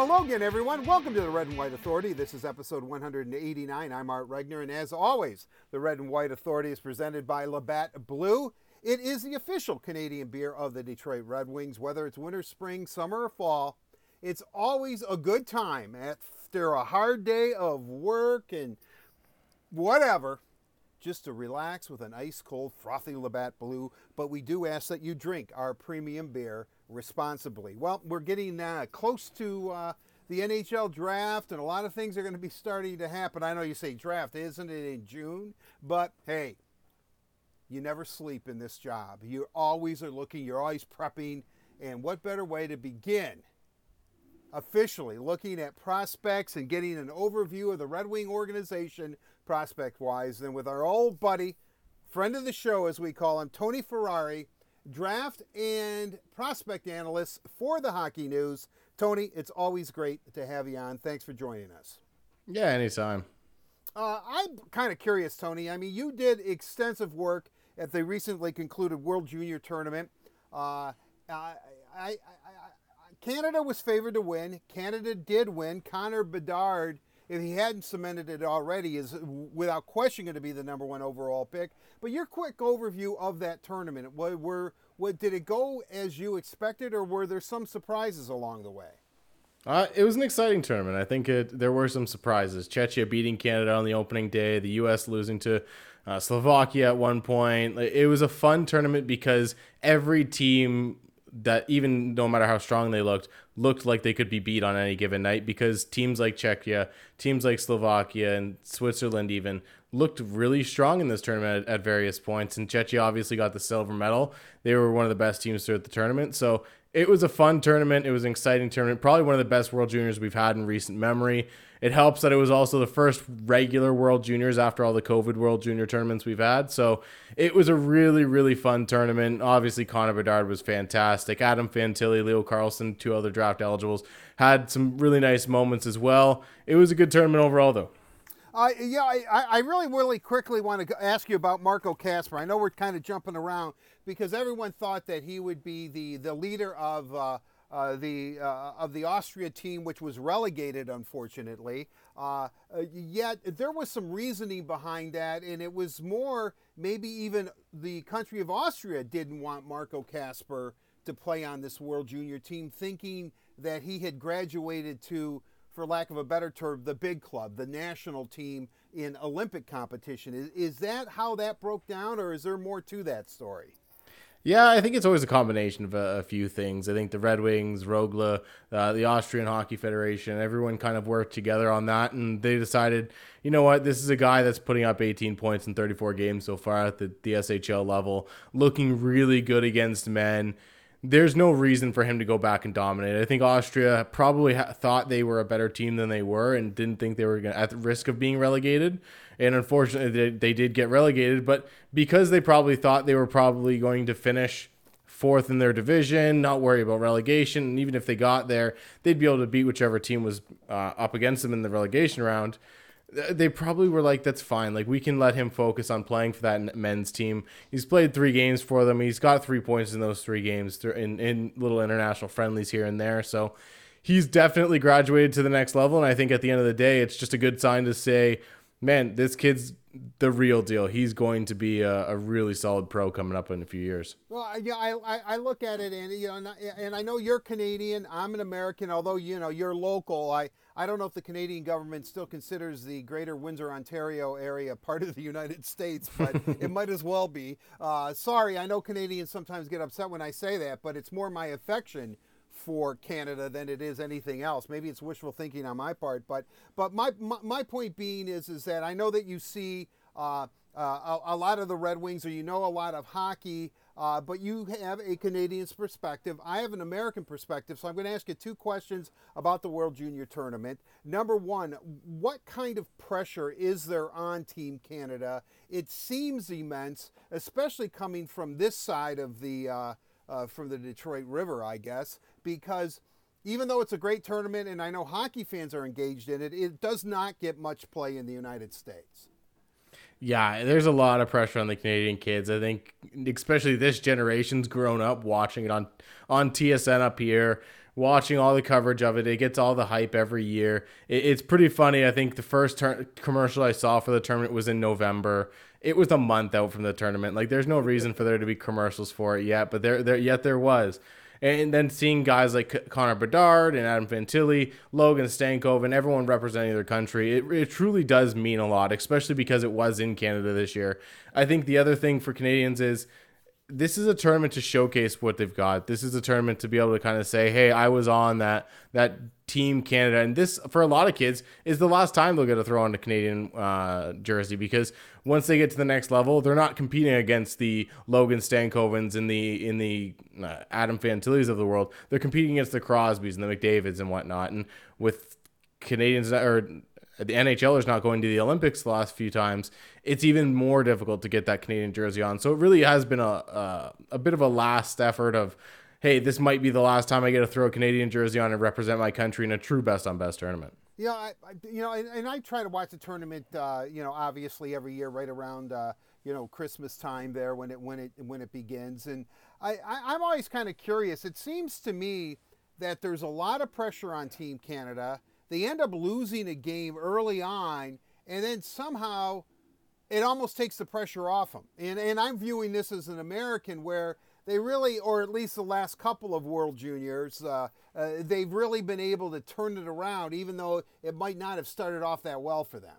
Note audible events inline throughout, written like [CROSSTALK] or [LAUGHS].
Hello again, everyone. Welcome to the Red and White Authority. This is episode 189. I'm Art Regner, and as always, the Red and White Authority is presented by Labatt Blue. It is the official Canadian beer of the Detroit Red Wings, whether it's winter, spring, summer, or fall. It's always a good time after a hard day of work and whatever, just to relax with an ice cold, frothy Labatt Blue. But we do ask that you drink our premium beer responsibly. Well, we're getting uh, close to uh, the NHL draft, and a lot of things are going to be starting to happen. I know you say draft, isn't it in June? But hey, you never sleep in this job. You always are looking, you're always prepping. And what better way to begin officially looking at prospects and getting an overview of the Red Wing organization prospect wise than with our old buddy, friend of the show as we call him, Tony Ferrari draft and prospect analyst for the Hockey News. Tony, it's always great to have you on. Thanks for joining us. Yeah, anytime. Uh, I'm kind of curious, Tony. I mean, you did extensive work at the recently concluded World Junior Tournament. Uh, I, I, I, Canada was favored to win. Canada did win. Connor Bedard, if he hadn't cemented it already, is without question going to be the number one overall pick. But your quick overview of that tournament, were, were, what, did it go as you expected, or were there some surprises along the way? Uh, it was an exciting tournament. I think it, there were some surprises. Czechia beating Canada on the opening day, the U.S. losing to uh, Slovakia at one point. It was a fun tournament because every team that even no matter how strong they looked, looked like they could be beat on any given night because teams like Czechia, teams like Slovakia and Switzerland even looked really strong in this tournament at, at various points. And Czechia obviously got the silver medal. They were one of the best teams throughout the tournament. So it was a fun tournament. It was an exciting tournament. Probably one of the best World Juniors we've had in recent memory. It helps that it was also the first regular World Juniors after all the COVID World Junior tournaments we've had. So it was a really, really fun tournament. Obviously, Connor Bedard was fantastic. Adam Fantilli, Leo Carlsson, two other draft eligibles, had some really nice moments as well. It was a good tournament overall, though. Uh, yeah, I, I really, really quickly want to ask you about Marco Kasper. I know we're kind of jumping around because everyone thought that he would be the, the leader of uh, uh, the uh, of the Austria team, which was relegated, unfortunately. Uh, uh, yet there was some reasoning behind that, and it was more maybe even the country of Austria didn't want Marco Kasper to play on this World Junior team, thinking that he had graduated to, for lack of a better term, the big club, the national team in Olympic competition. Is, is that how that broke down, or is there more to that story? Yeah, I think it's always a combination of a, a few things. I think the Red Wings, Rögle, uh, the Austrian Hockey Federation, everyone kind of worked together on that, and they decided, you know what, this is a guy that's putting up 18 points in 34 games so far at the, the SHL level, looking really good against men there's no reason for him to go back and dominate. I think Austria probably ha- thought they were a better team than they were and didn't think they were gonna, at the risk of being relegated. And unfortunately, they, they did get relegated. But because they probably thought they were probably going to finish fourth in their division, not worry about relegation, and even if they got there, they'd be able to beat whichever team was uh, up against them in the relegation round they probably were like, that's fine. Like, we can let him focus on playing for that men's team. He's played three games for them. He's got three points in those three games in, in little international friendlies here and there. So he's definitely graduated to the next level. And I think at the end of the day, it's just a good sign to say, man, this kid's the real deal. He's going to be a, a, really solid pro coming up in a few years. Well, yeah, I, I, look at it, and you know, and I know you're Canadian. I'm an American. Although you know you're local, I I don't know if the Canadian government still considers the Greater Windsor, Ontario area part of the United States, but [LAUGHS] it might as well be. Uh, sorry, I know Canadians sometimes get upset when I say that, but it's more my affection for Canada than it is anything else. Maybe it's wishful thinking on my part, but but my my, my point being is is that I know that you see uh, uh, a, a, lot of the Red Wings, or you know a lot of hockey, uh, but you have a Canadian's perspective. I have an American perspective, so I'm going to ask you two questions about the World Junior Tournament. Number one, what kind of pressure is there on Team Canada? It seems immense, especially coming from this side of the uh, uh, from the Detroit River, I guess because even though it's a great tournament and I know hockey fans are engaged in it, it does not get much play in the United States. Yeah, there's a lot of pressure on the Canadian kids. I think, especially this generation's grown up watching it on on TSN up here watching all the coverage of it. It gets all the hype every year. It, it's pretty funny. I think the first ter- commercial I saw for the tournament was in November. It was a month out from the tournament. Like, there's no reason for there to be commercials for it yet, but there, there, yet there was. And then seeing guys like Connor Bedard and Adam Fantilli, Logan Stankov, and everyone representing their country, it, it truly does mean a lot, especially because it was in Canada this year. I think the other thing for Canadians is this is a tournament to showcase what they've got. This is a tournament to be able to kind of say, "Hey, I was on that that team Canada." And this, for a lot of kids, is the last time they'll get to throw on a Canadian uh, jersey because once they get to the next level, they're not competing against the Logan Stankovens in the in the uh, Adam Fantillis of the world. They're competing against the Crosbys and the McDavids and whatnot. And with Canadians or the NHLers not going to the Olympics the last few times, it's even more difficult to get that Canadian jersey on. So it really has been a a, a bit of a last effort of, hey, this might be the last time I get to throw a Canadian jersey on and represent my country in a true best on best tournament. Yeah, I, I, you know, and, and, I try to watch the tournament, uh, you know, obviously every year, right around, uh, you know, Christmas time there when it when it when it begins, and I, I I'm always kind of curious. It seems to me that there's a lot of pressure on Team Canada they end up losing a game early on, and then somehow it almost takes the pressure off them. And, and I'm viewing this as an American where they really, or at least the last couple of World Juniors, uh, uh, they've really been able to turn it around, even though it might not have started off that well for them.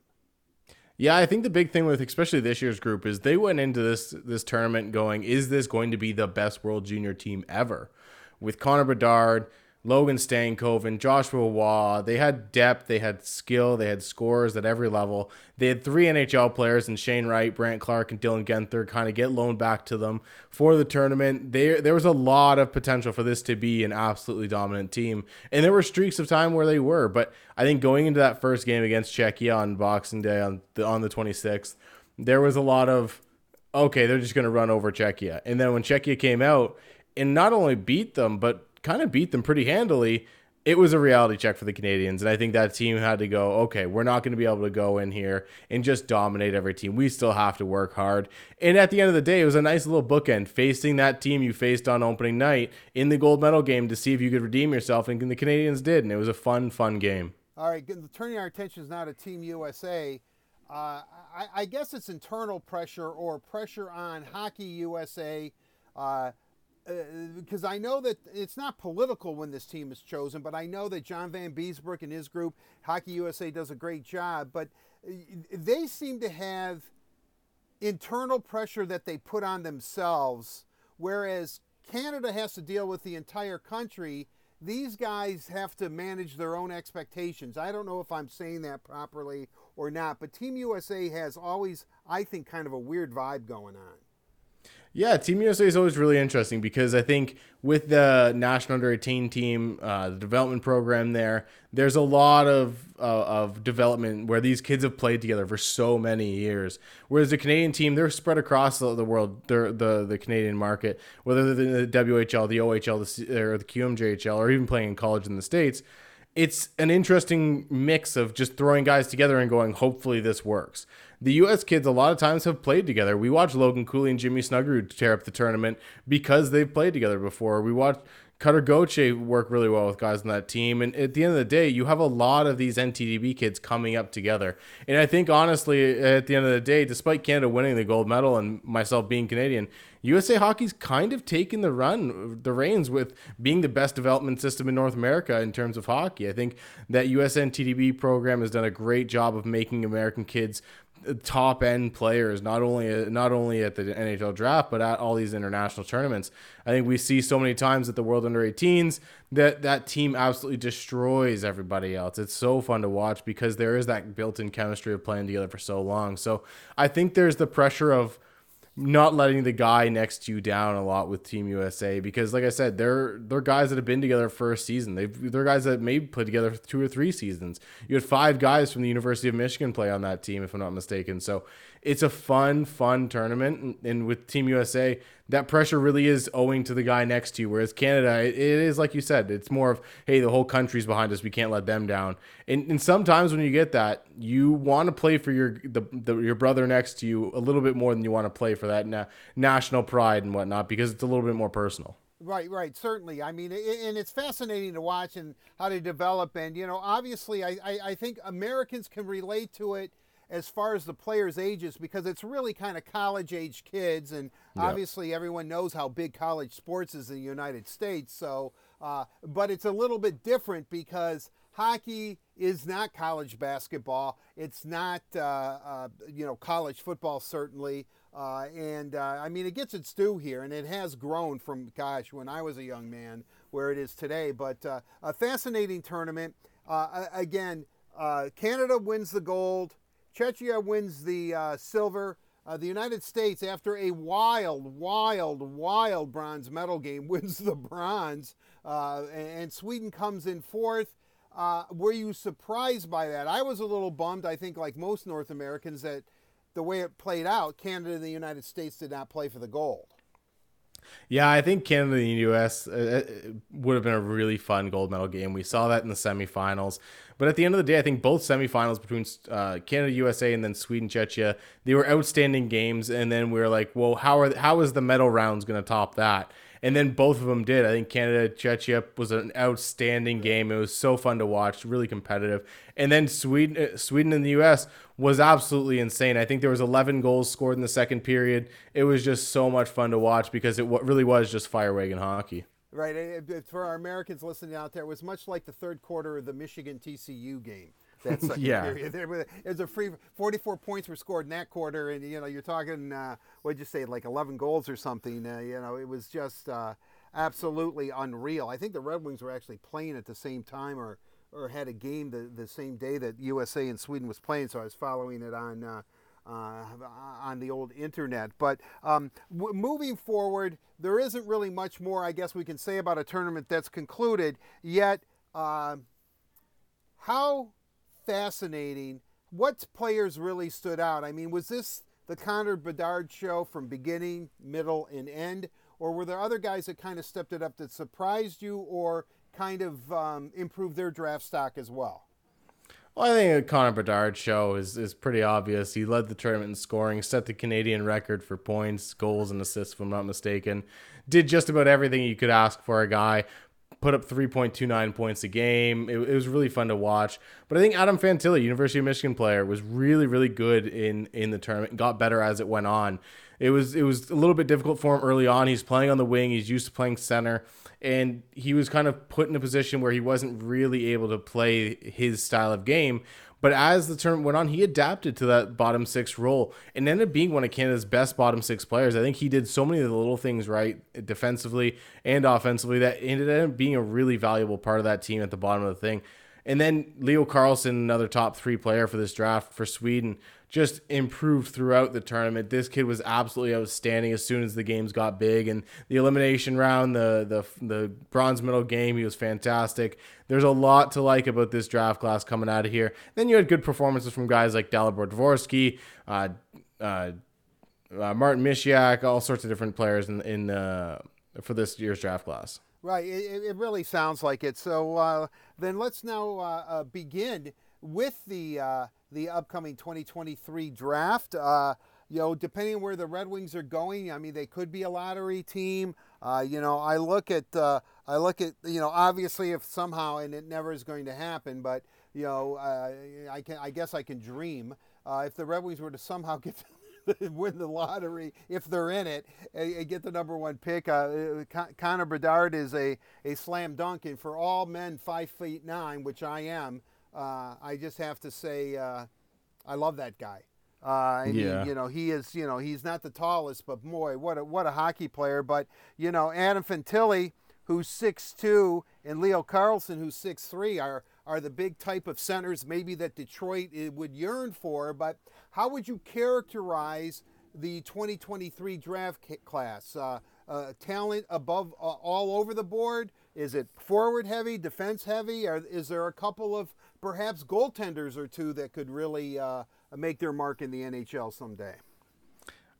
Yeah, I think the big thing with especially this year's group is they went into this this tournament going, is this going to be the best World Junior team ever? With Connor Bedard, Logan Stankoven, Joshua Waugh. They had depth, they had skill, they had scores at every level. They had three NHL players and Shane Wright, Brandt Clarke, and Dylan Guenther kind of get loaned back to them for the tournament. There, there was a lot of potential for this to be an absolutely dominant team, and there were streaks of time where they were. But I think going into that first game against Czechia on Boxing Day on the on the 26th, there was a lot of okay, they're just going to run over Czechia, and then when Czechia came out and not only beat them, but kind of beat them pretty handily, it was a reality check for the Canadians. And I think that team had to go, okay, we're not going to be able to go in here and just dominate every team. We still have to work hard. And at the end of the day, it was a nice little bookend facing that team you faced on opening night in the gold medal game to see if you could redeem yourself. And the Canadians did. And it was a fun, fun game. All right, turning our attentions now to Team USA. Uh, I, I, guess it's internal pressure or pressure on Hockey USA. Uh, because uh, I know that it's not political when this team is chosen, but I know that John Van Vanbiesbrouck and his group, Hockey USA, does a great job. But they seem to have internal pressure that they put on themselves, whereas Canada has to deal with the entire country. These guys have to manage their own expectations. I don't know if I'm saying that properly or not, but Team USA has always, I think, kind of a weird vibe going on. Yeah, Team USA is always really interesting because I think with the national under 18 team, uh, the development program there, there's a lot of uh, of development where these kids have played together for so many years. Whereas the Canadian team, they're spread across the, world, they're the the Canadian market, whether they're in the WHL, the OHL, the, or the QMJHL, or even playing in college in the states it's an interesting mix of just throwing guys together and going, hopefully this works. The U.S. kids a lot of times have played together. We watch Logan Cooley and Jimmy Snuggerud tear up the tournament because they've played together before. We watch Cutter Gauthier work really well with guys on that team. And at the end of the day, you have a lot of these NTDP kids coming up together. And I think, honestly, at the end of the day, despite Canada winning the gold medal and myself being Canadian, USA Hockey's kind of taken the run, the reins with being the best development system in North America in terms of hockey. I think that USNTDP program has done a great job of making American kids top end players, not only not only at the NHL draft, but at all these international tournaments. I think we see so many times at the World Under 18s that that team absolutely destroys everybody else. It's so fun to watch because there is that built-in chemistry of playing together for so long. So I think there's the pressure of not letting the guy next to you down a lot with Team USA because, like I said, they're they're guys that have been together for a season. They've they're guys that maybe played together two or three seasons. You had five guys from the University of Michigan play on that team, if I'm not mistaken. So it's a fun, fun tournament. And, and, with Team USA, that pressure really is owing to the guy next to you. Whereas Canada, it, it is like you said, it's more of, hey, the whole country's behind us. We can't let them down. And, and sometimes when you get that, you want to play for your the, the, your brother next to you a little bit more than you want to play for that na- national pride and whatnot because it's a little bit more personal. Right, right, certainly. I mean, and it's fascinating to watch and how they develop. And you know, obviously, I, I, I think Americans can relate to it as far as the players' ages because it's really kind of college age kids, and yep. obviously everyone knows how big college sports is in the United States. So, uh, but it's a little bit different because hockey is not college basketball. It's not uh, uh, you know college football certainly. Uh, and uh, I mean, it gets its due here, and it has grown from, gosh, when I was a young man, where it is today. But uh, a fascinating tournament. again, Canada wins the gold. Czechia wins the uh, silver. Uh, the United States, after a wild, wild, wild bronze medal game, [LAUGHS] wins the bronze, uh, and Sweden comes in fourth. Uh, were you surprised by that? I was a little bummed. I think, like most North Americans, that the way it played out, Canada and the United States did not play for the gold. Yeah, I think Canada and the U.S. Uh, uh, would have been a really fun gold medal game. We saw that in the semifinals. But at the end of the day, I think both semifinals between uh, Canada, USA, and then Sweden, Czechia, they were outstanding games. And then we were like, well, how are how is the medal rounds going to top that? And then both of them did. I think Canada, Czechia was an outstanding game. It was so fun to watch, really competitive. And then Sweden, uh, Sweden and the U.S. was absolutely insane. I think there was 11 goals scored in the second period. It was just so much fun to watch because it really was just fire wagon hockey. Right. For our Americans listening out there, it was much like the third quarter of the Michigan TCU game. That [LAUGHS] second yeah. period. There was a free 44 points were scored in that quarter, and you know you're talking uh, what'd you say like 11 goals or something. Uh, you know it was just uh, absolutely unreal. I think the Red Wings were actually playing at the same time or or had a game the, the same day that USA and Sweden was playing, so I was following it on. Uh, uh, on the old internet. But um, w- moving forward, there isn't really much more, I guess, we can say about a tournament that's concluded. Yet, uh, how fascinating! What players really stood out? I mean, was this the Connor Bedard show from beginning, middle, and end? Or were there other guys that kind of stepped it up that surprised you or kind of um, improved their draft stock as well? Well, I think the Connor Bedard show is, is pretty obvious. He led the tournament in scoring, set the Canadian record for points, goals, and assists, if I'm not mistaken. Did just about everything you could ask for a guy. Put up 3.29 points a game. It, it was really fun to watch. But I think Adam Fantilli, University of Michigan player, was really, really good in, in the tournament. Got better as it went on. It was it was a little bit difficult for him early on. He's playing on the wing. He's used to playing center and he was kind of put in a position where he wasn't really able to play his style of game. But as the tournament went on, he adapted to that bottom six role and ended up being one of Canada's best bottom six players. I think he did so many of the little things right defensively and offensively that ended up being a really valuable part of that team at the bottom of the thing. And then Leo Carlsson, another top three player for this draft for Sweden, just improved throughout the tournament. This kid was absolutely outstanding as soon as the games got big and the elimination round, the the the bronze medal game, he was fantastic. There's a lot to like about this draft class coming out of here. Then you had good performances from guys like Dalibor Dvorsky, uh, uh, uh, Martin Misiak, all sorts of different players in in uh, for this year's draft class. Right, it, it really sounds like it. So uh, then let's now uh, begin with the the upcoming 2023 draft. Uh, you know, depending on where the Red Wings are going, I mean, they could be a lottery team. Uh, you know, I look at, uh, I look at, you know, obviously if somehow, and it never is going to happen, but you know, uh, I can, I guess I can dream uh, if the Red Wings were to somehow [LAUGHS] get. win the lottery if they're in it and get the number one pick. Uh, Connor Bedard is a, a slam dunk, and for all men five feet nine, which I am, uh, I just have to say, uh, I love that guy. Uh, and yeah. He, you know, he is, you know, he's not the tallest, but boy, what a, what a hockey player. But, you know, Adam Fantilli, who's six two, and Leo Carlsson, who's six three, are, are the big type of centers maybe that Detroit eh, would yearn for. But how would you characterize the 2023 draft class? Uh, uh, talent above uh, all over the board? Is it forward heavy, defense heavy, or is there a couple of perhaps goaltenders or two that could really uh, make their mark in the NHL someday.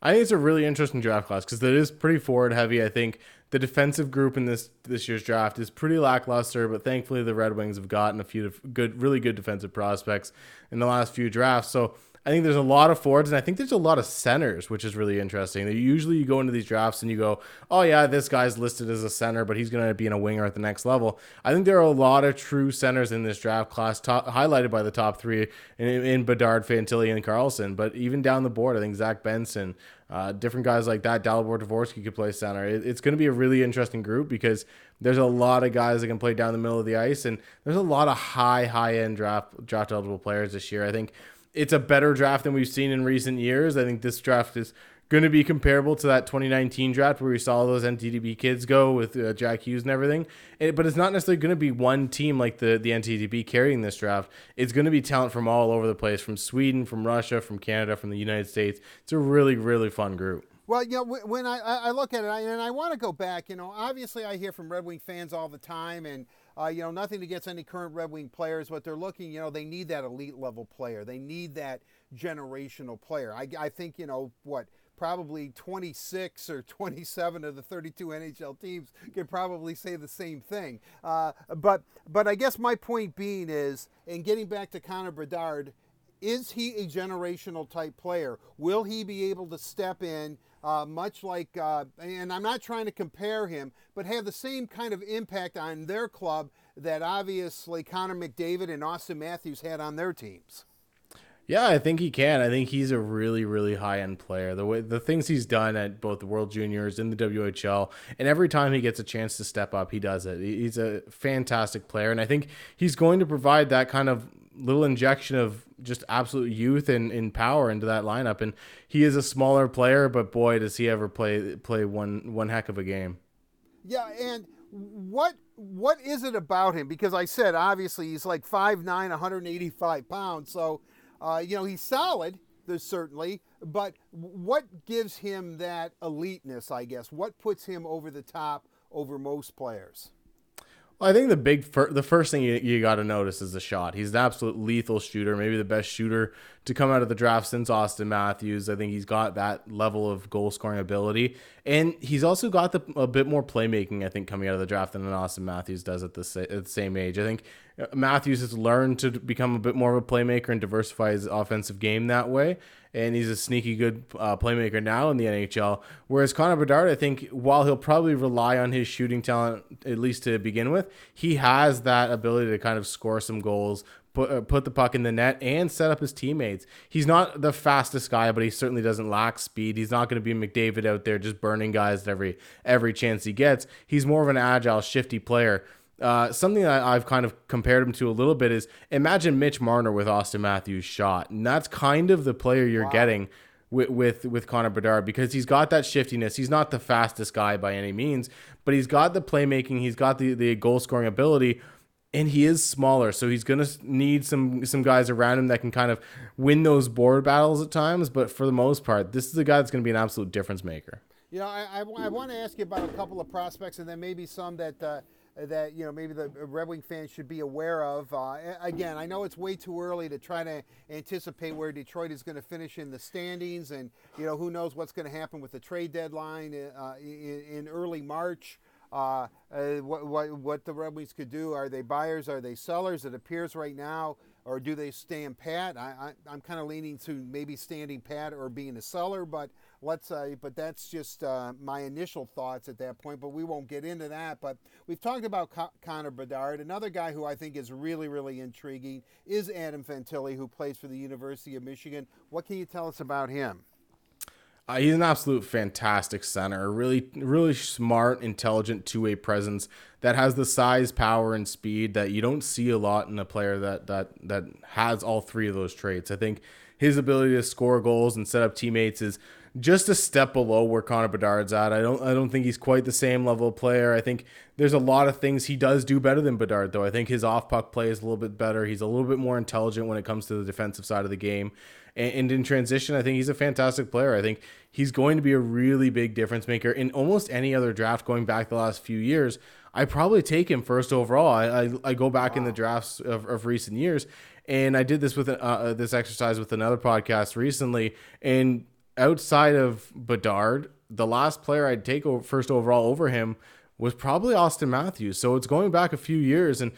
I think it's a really interesting draft class because it is pretty forward heavy. I think the defensive group in this this year's draft is pretty lackluster, but thankfully the Red Wings have gotten a few good, really good defensive prospects in the last few drafts. So I think there's a lot of forwards, and I think there's a lot of centers, which is really interesting. Usually, you go into these drafts and you go, "Oh yeah, this guy's listed as a center, but he's going to be in a winger at the next level." I think there are a lot of true centers in this draft class, top, highlighted by the top three in, in Bedard, Fantilli, and Carlsson. But even down the board, I think Zach Benson, uh, different guys like that, Dalibor Dvorsky could play center. It, it's going to be a really interesting group because there's a lot of guys that can play down the middle of the ice, and there's a lot of high, high end draft draft eligible players this year. I think it's a better draft than we've seen in recent years. I think this draft is going to be comparable to that 2019 draft where we saw those NTDP kids go with uh, Jack Hughes and everything. It, but it's not necessarily going to be one team like the, the NTDP carrying this draft. It's going to be talent from all over the place from Sweden, from Russia, from Canada, from the United States. It's a really, really fun group. Well, you know, when I, I look at it, and I want to go back, you know, obviously I hear from Red Wing fans all the time, and uh, you know, nothing against any current Red Wing players, but they're looking, you know, they need that elite level player. They need that generational player. I, I think, you know, what, probably 26 or 27 of the 32 NHL teams could probably say the same thing. Uh, but, but I guess my point being is, in getting back to Connor Bedard, is he a generational type player? Will he be able to step in? Uh, much like, uh, and I'm not trying to compare him, but have the same kind of impact on their club that obviously Connor McDavid and Austin Matthews had on their teams. Yeah, I think he can. I think he's a really, really high end player. The way the things he's done at both the World Juniors and the WHL, and every time he gets a chance to step up, he does it. He's a fantastic player, and I think he's going to provide that kind of little injection of just absolute youth and, and power into that lineup. And he is a smaller player, but boy, does he ever play play one one heck of a game. Yeah, and what what is it about him? Because I said obviously he's like 5'9", 185 pounds, so uh, you know he's solid. There's certainly, but what gives him that eliteness? I guess what puts him over the top over most players. I think the big fir- the first thing you, you got to notice is the shot. He's an absolute lethal shooter, maybe the best shooter to come out of the draft since Austin Matthews. I think he's got that level of goal scoring ability, and he's also got the, a bit more playmaking. I think coming out of the draft than Austin Matthews does at the, at the same age. I think uh, Matthews has learned to become a bit more of a playmaker and diversify his offensive game that way and he's a sneaky good uh, playmaker now in the NHL. Whereas Connor Bedard, I think, while he'll probably rely on his shooting talent at least to begin with, he has that ability to kind of score some goals, put uh, put the puck in the net, and set up his teammates. He's not the fastest guy, but he certainly doesn't lack speed. He's not going to be McDavid out there just burning guys at every every chance he gets. He's more of an agile, shifty player uh, something that I've kind of compared him to a little bit is imagine Mitch Marner with Austin Matthews' shot, and that's kind of the player you're wow. getting with, with with Connor Bedard because he's got that shiftiness. He's not the fastest guy by any means, but he's got the playmaking. He's got the the goal scoring ability. And he is smaller, so he's gonna need some some guys around him that can kind of win those board battles at times. But for the most part, this is a guy that's gonna be an absolute difference maker. You know, I, I, I want to ask you about a couple of prospects, and then maybe some that uh, that you know maybe the Red Wing fans should be aware of. Uh, again, I know it's way too early to try to anticipate where Detroit is going to finish in the standings, and you know who knows what's going to happen with the trade deadline uh, in, in, early March. Uh, uh, what, what, what the Red Wings could do? Are they buyers? Are they sellers? It appears right now or do they stand pat? I, I, am kind of leaning to maybe standing pat or being a seller, but let's say, but that's just uh, my initial thoughts at that point. But we won't get into that. But we've talked about Co- Connor Bedard. Another guy who I think is really, really intriguing is Adam Fantilli, who plays for the University of Michigan. What can you tell us about him? Uh, he's an absolute fantastic center, really, really smart, intelligent two-way presence that has the size, power, and speed that you don't see a lot in a player that that that has all three of those traits. I think his ability to score goals and set up teammates is just a step below where Connor Bedard's at. I don't I don't think he's quite the same level of player. I think there's a lot of things he does do better than Bedard though. I think his off puck play is a little bit better. He's a little bit more intelligent when it comes to the defensive side of the game. And, and in transition, I think he's a fantastic player. I think he's going to be a really big difference maker in almost any other draft going back the last few years. I probably take him first overall. I, I, I go back wow. in the drafts of, of recent years, and I did this with uh, uh, this exercise with another podcast recently. And outside of Bedard, the last player I'd take over, first overall over him was probably Austin Matthews. So it's going back a few years, and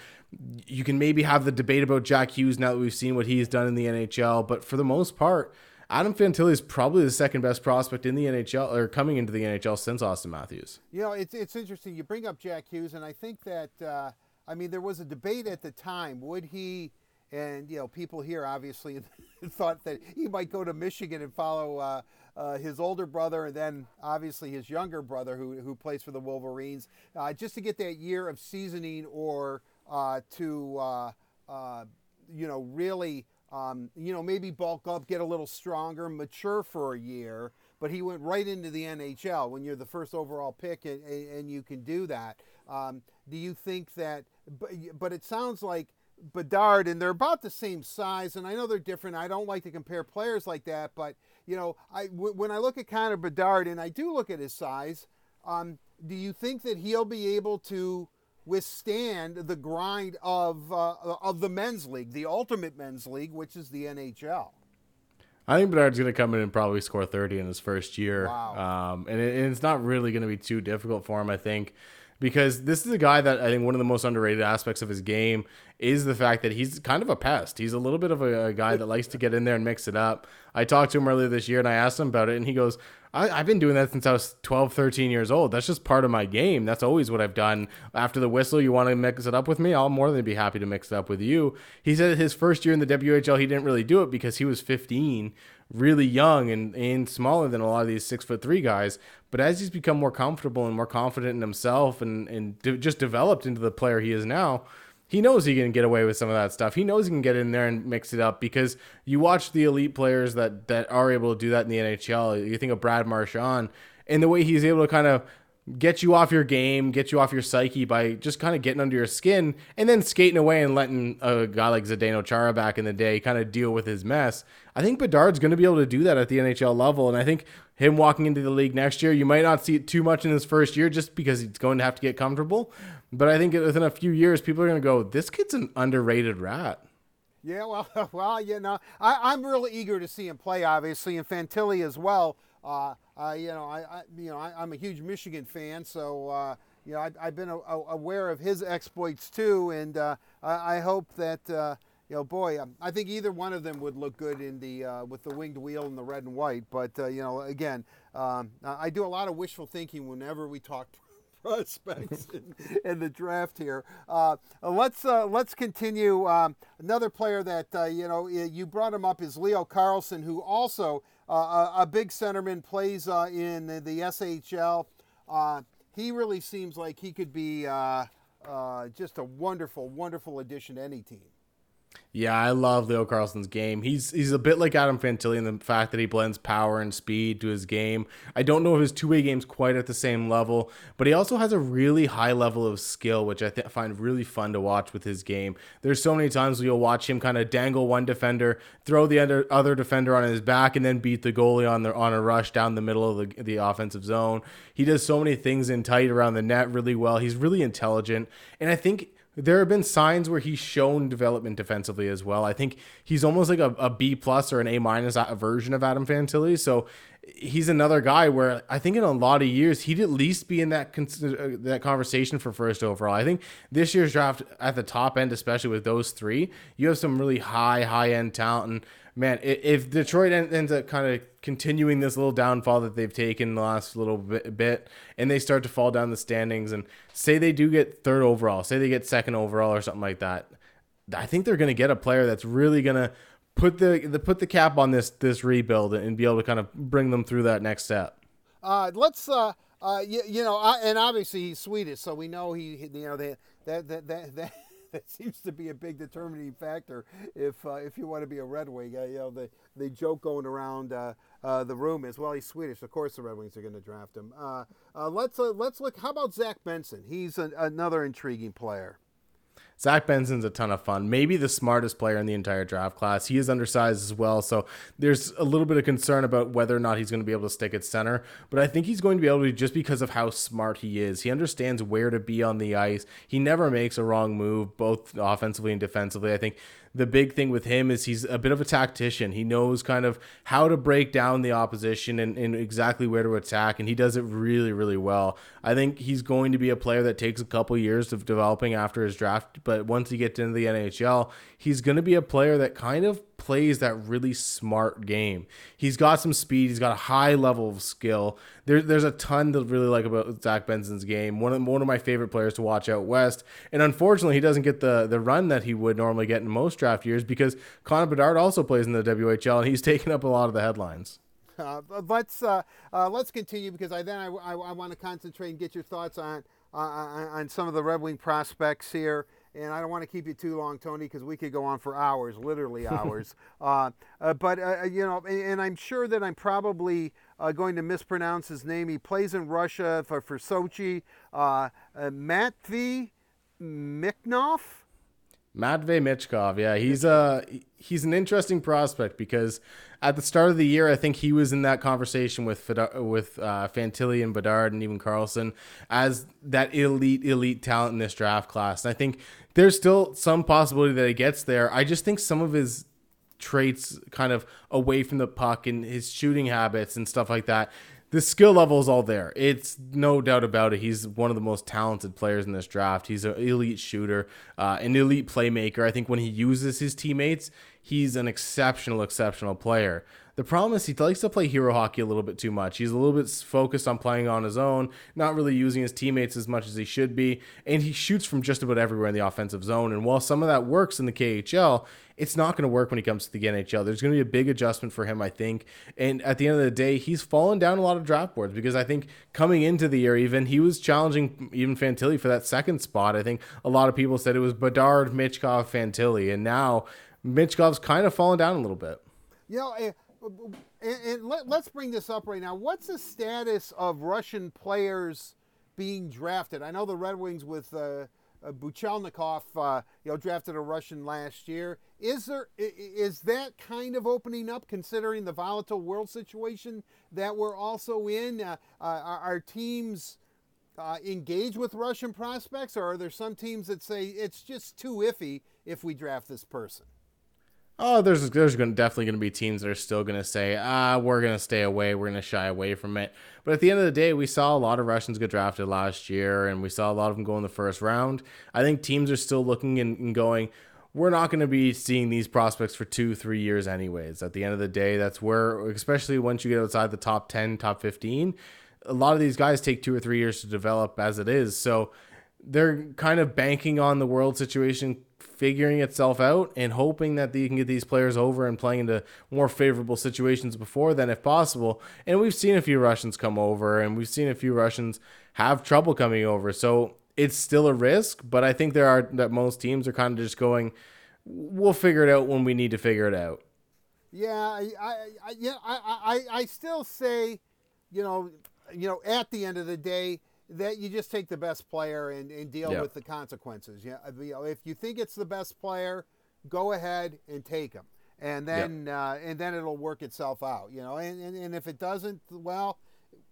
you can maybe have the debate about Jack Hughes now that we've seen what he's done in the NHL, but for the most part, Adam Fantilli is probably the second best prospect in the NHL or coming into the NHL since Austin Matthews. You know, it's it's interesting. You bring up Jack Hughes, and I think that uh, I mean there was a debate at the time. Would he? And you know, people here obviously [LAUGHS] thought that he might go to Michigan and follow uh, uh, his older brother, and then obviously his younger brother, who who plays for the Wolverines, uh, just to get that year of seasoning or uh, to uh, uh, you know really um, you know maybe bulk up, get a little stronger, mature for a year. But he went right into the NHL when you're the first overall pick, and, and you can do that. Um, do you think that? But, but it sounds like Bedard, and they're about the same size, and I know they're different. I don't like to compare players like that, but you know, I w- when I look at Connor Bedard, and I do look at his size, um, do you think that he'll be able to withstand the grind of uh, of the men's league, the ultimate men's league, which is the NHL? I think Bedard's going to come in and probably score 30 in his first year. Wow. Um, and, it, and it's not really going to be too difficult for him, I think because this is a guy that I think one of the most underrated aspects of his game is the fact that he's kind of a pest. He's a little bit of a, a, guy that likes to get in there and mix it up. I talked to him earlier this year and I asked him about it, and he goes, I, have been doing that since I was 12, 13 years old. That's just part of my game. That's always what I've done. After the whistle, you want to mix it up with me? I'll more than be happy to mix it up with you. He said his first year in the WHL, he didn't really do it because he was 15 really young and, and smaller than a lot of these six foot three guys. But as he's become more comfortable and more confident in himself and, and de- just developed into the player he is now, he knows he can get away with some of that stuff. He knows he can get in there and mix it up because you watch the elite players that, that are able to do that in the NHL. You think of Brad Marchand and the way he's able to kind of get you off your game, get you off your psyche by just kind of getting under your skin and then skating away and letting a guy like Zdeno Chara back in the day kind of deal with his mess. I think Bedard's going to be able to do that at the NHL level. And I think him walking into the league next year, you might not see it too much in his first year just because he's going to have to get comfortable. But I think within a few years, people are going to go, this kid's an underrated rat. Yeah, well, [LAUGHS] well, you know, I, am really eager to see him play, obviously, and Fantilli as well. Uh, uh, you know, I, I you know, I, am a huge Michigan fan, so uh, you know, I, have been a, a, aware of his exploits too, and uh, I, I, hope that uh, you know, boy, um, I think either one of them would look good in the uh, with the winged wheel and the red and white. But you know, again, um, I do a lot of wishful thinking whenever we talk [LAUGHS] prospects [LAUGHS] in, in, the draft here. Uh, let's uh, let's continue. Um, another player that uh, you know you brought him up is Leo Carlsson, who also a, a, big centerman plays uh, in the, the SHL. Uh, he really seems like he could be just a wonderful, wonderful addition to any team. Yeah, I love Leo Carlsson's game. He's he's a bit like Adam Fantilli in the fact that he blends power and speed to his game. I don't know if his two way game's quite at the same level, but he also has a really high level of skill, which I th- find really fun to watch with his game. There's so many times where you'll watch him kind of dangle one defender, throw the other other defender on his back, and then beat the goalie on the on a rush down the middle of the the offensive zone. He does so many things in tight around the net really well. He's really intelligent, and I think there have been signs where he's shown development defensively as well. I think he's almost like a, a B plus or an A minus version of Adam Fantilli. So he's another guy where I think in a lot of years he'd at least be in that uh, that conversation for first overall. I think this year's draft at the top end, especially with those three, you have some really high high end talent. And man, if Detroit ends up kind of continuing this little downfall that they've taken the last little bit, and they start to fall down the standings, and say they do get third overall, say they get second overall or something like that, I think they're going to get a player that's really going to put the, the put the cap on this this rebuild and be able to kind of bring them through that next step. Uh, let's. Uh, uh, you, you know, I, and obviously he's Swedish, so we know he, you know, that that that that that seems to be a big determining factor if uh, if you want to be a Red Wing. Uh, you know, the the joke going around uh, uh the room is, well, he's Swedish. Of course, the Red Wings are going to draft him. Uh, let's let's look. How about Zach Benson? He's an, another intriguing player. Zach Benson's a ton of fun. Maybe the smartest player in the entire draft class. He is undersized as well, so there's a little bit of concern about whether or not he's going to be able to stick at center. But I think he's going to be able to just because of how smart he is. He understands where to be on the ice. He never makes a wrong move, both offensively and defensively. I think the big thing with him is he's a bit of a tactician. He knows kind of how to break down the opposition and, and exactly where to attack, and he does it really, really well. I think he's going to be a player that takes a couple years of developing after his draft, but once he gets into the NHL, he's going to be a player that kind of plays that really smart game. He's got some speed. He's got a high level of skill. There, there's a ton to really like about Zach Benson's game. One of one of my favorite players to watch out west. And unfortunately, he doesn't get the the run that he would normally get in most draft years because Connor Bedard also plays in the WHL and he's [LAUGHS] taken up a lot of the headlines. Uh, let's uh, uh, let's continue because I then I, I, I want to concentrate and get your thoughts on on some of the Red Wing prospects here and I don't want to keep you too long, Tony, because we could go on for hours, literally [LAUGHS] hours. uh, uh, but uh, uh, you know, and, and, I'm sure that I'm probably uh, going to mispronounce his name. He plays in Russia for for Sochi. Uh, Matvey Miknov. Matvey Michkov, yeah, he's a he's an interesting prospect because at the start of the year, I think he was in that conversation with with uh, Fantilli and Bedard and even Carlsson as that elite elite talent in this draft class. And I think there's still some possibility that he gets there. I just think some of his traits kind of away from the puck and his shooting habits and stuff like that the skill level is all there. It's no doubt about it. He's one of the most talented players in this draft. He's an elite shooter, uh, an elite playmaker. I think when he uses his teammates, he's an exceptional, exceptional player. The problem is he likes to play hero hockey a little bit too much. He's a little bit focused on playing on his own, not really using his teammates as much as he should be, and he shoots from just about everywhere in the offensive zone. And while some of that works in the KHL, it's not going to work when he comes to the NHL. There's going to be a big adjustment for him, I think. And at the end of the day, he's fallen down a lot of draft boards because I think coming into the year, even he was challenging even Fantilli for that second spot. I think a lot of people said it was Bedard, Michkov, Fantilli, and now Michkov's kind of fallen down a little bit. You know, eh, and, and let, us bring this up right now. What's the status of Russian players being drafted? I know the Red Wings with uh, uh, Buchelnikov, uh, you know, drafted a Russian last year. Is there is that kind of opening up, considering the volatile world situation that we're also in? Uh, uh are, teams uh, engaged with Russian prospects, or are there some teams that say it's just too iffy if we draft this person? Oh, there's there's gonna, definitely going to be teams that are still going to say, ah, we're going to stay away, we're going to shy away from it. But at the end of the day, we saw a lot of Russians get drafted last year, and we saw a lot of them go in the first round. I think teams are still looking and, and going, we're not going to be seeing these prospects for two, three years, anyways. At the end of the day, that's where, especially once you get outside the top 10, top 15, a lot of these guys take two or three years to develop as it is. So they're kind of banking on the world situation figuring itself out and hoping that you can get these players over and playing into more favorable situations before then if possible. And we've seen a few Russians come over and we've seen a few Russians have trouble coming over. So it's still a risk, but I think there are that most teams are kind of just going, we'll figure it out when we need to figure it out. Yeah, I, I, yeah, I, I, I still say, you know, you know, at the end of the day, that you just take the best player and, and deal yep. with the consequences. Yeah, you know, if you think it's the best player, go ahead and take him, and then yep. uh, and then it'll work itself out. You know, and, and, and if it doesn't, well,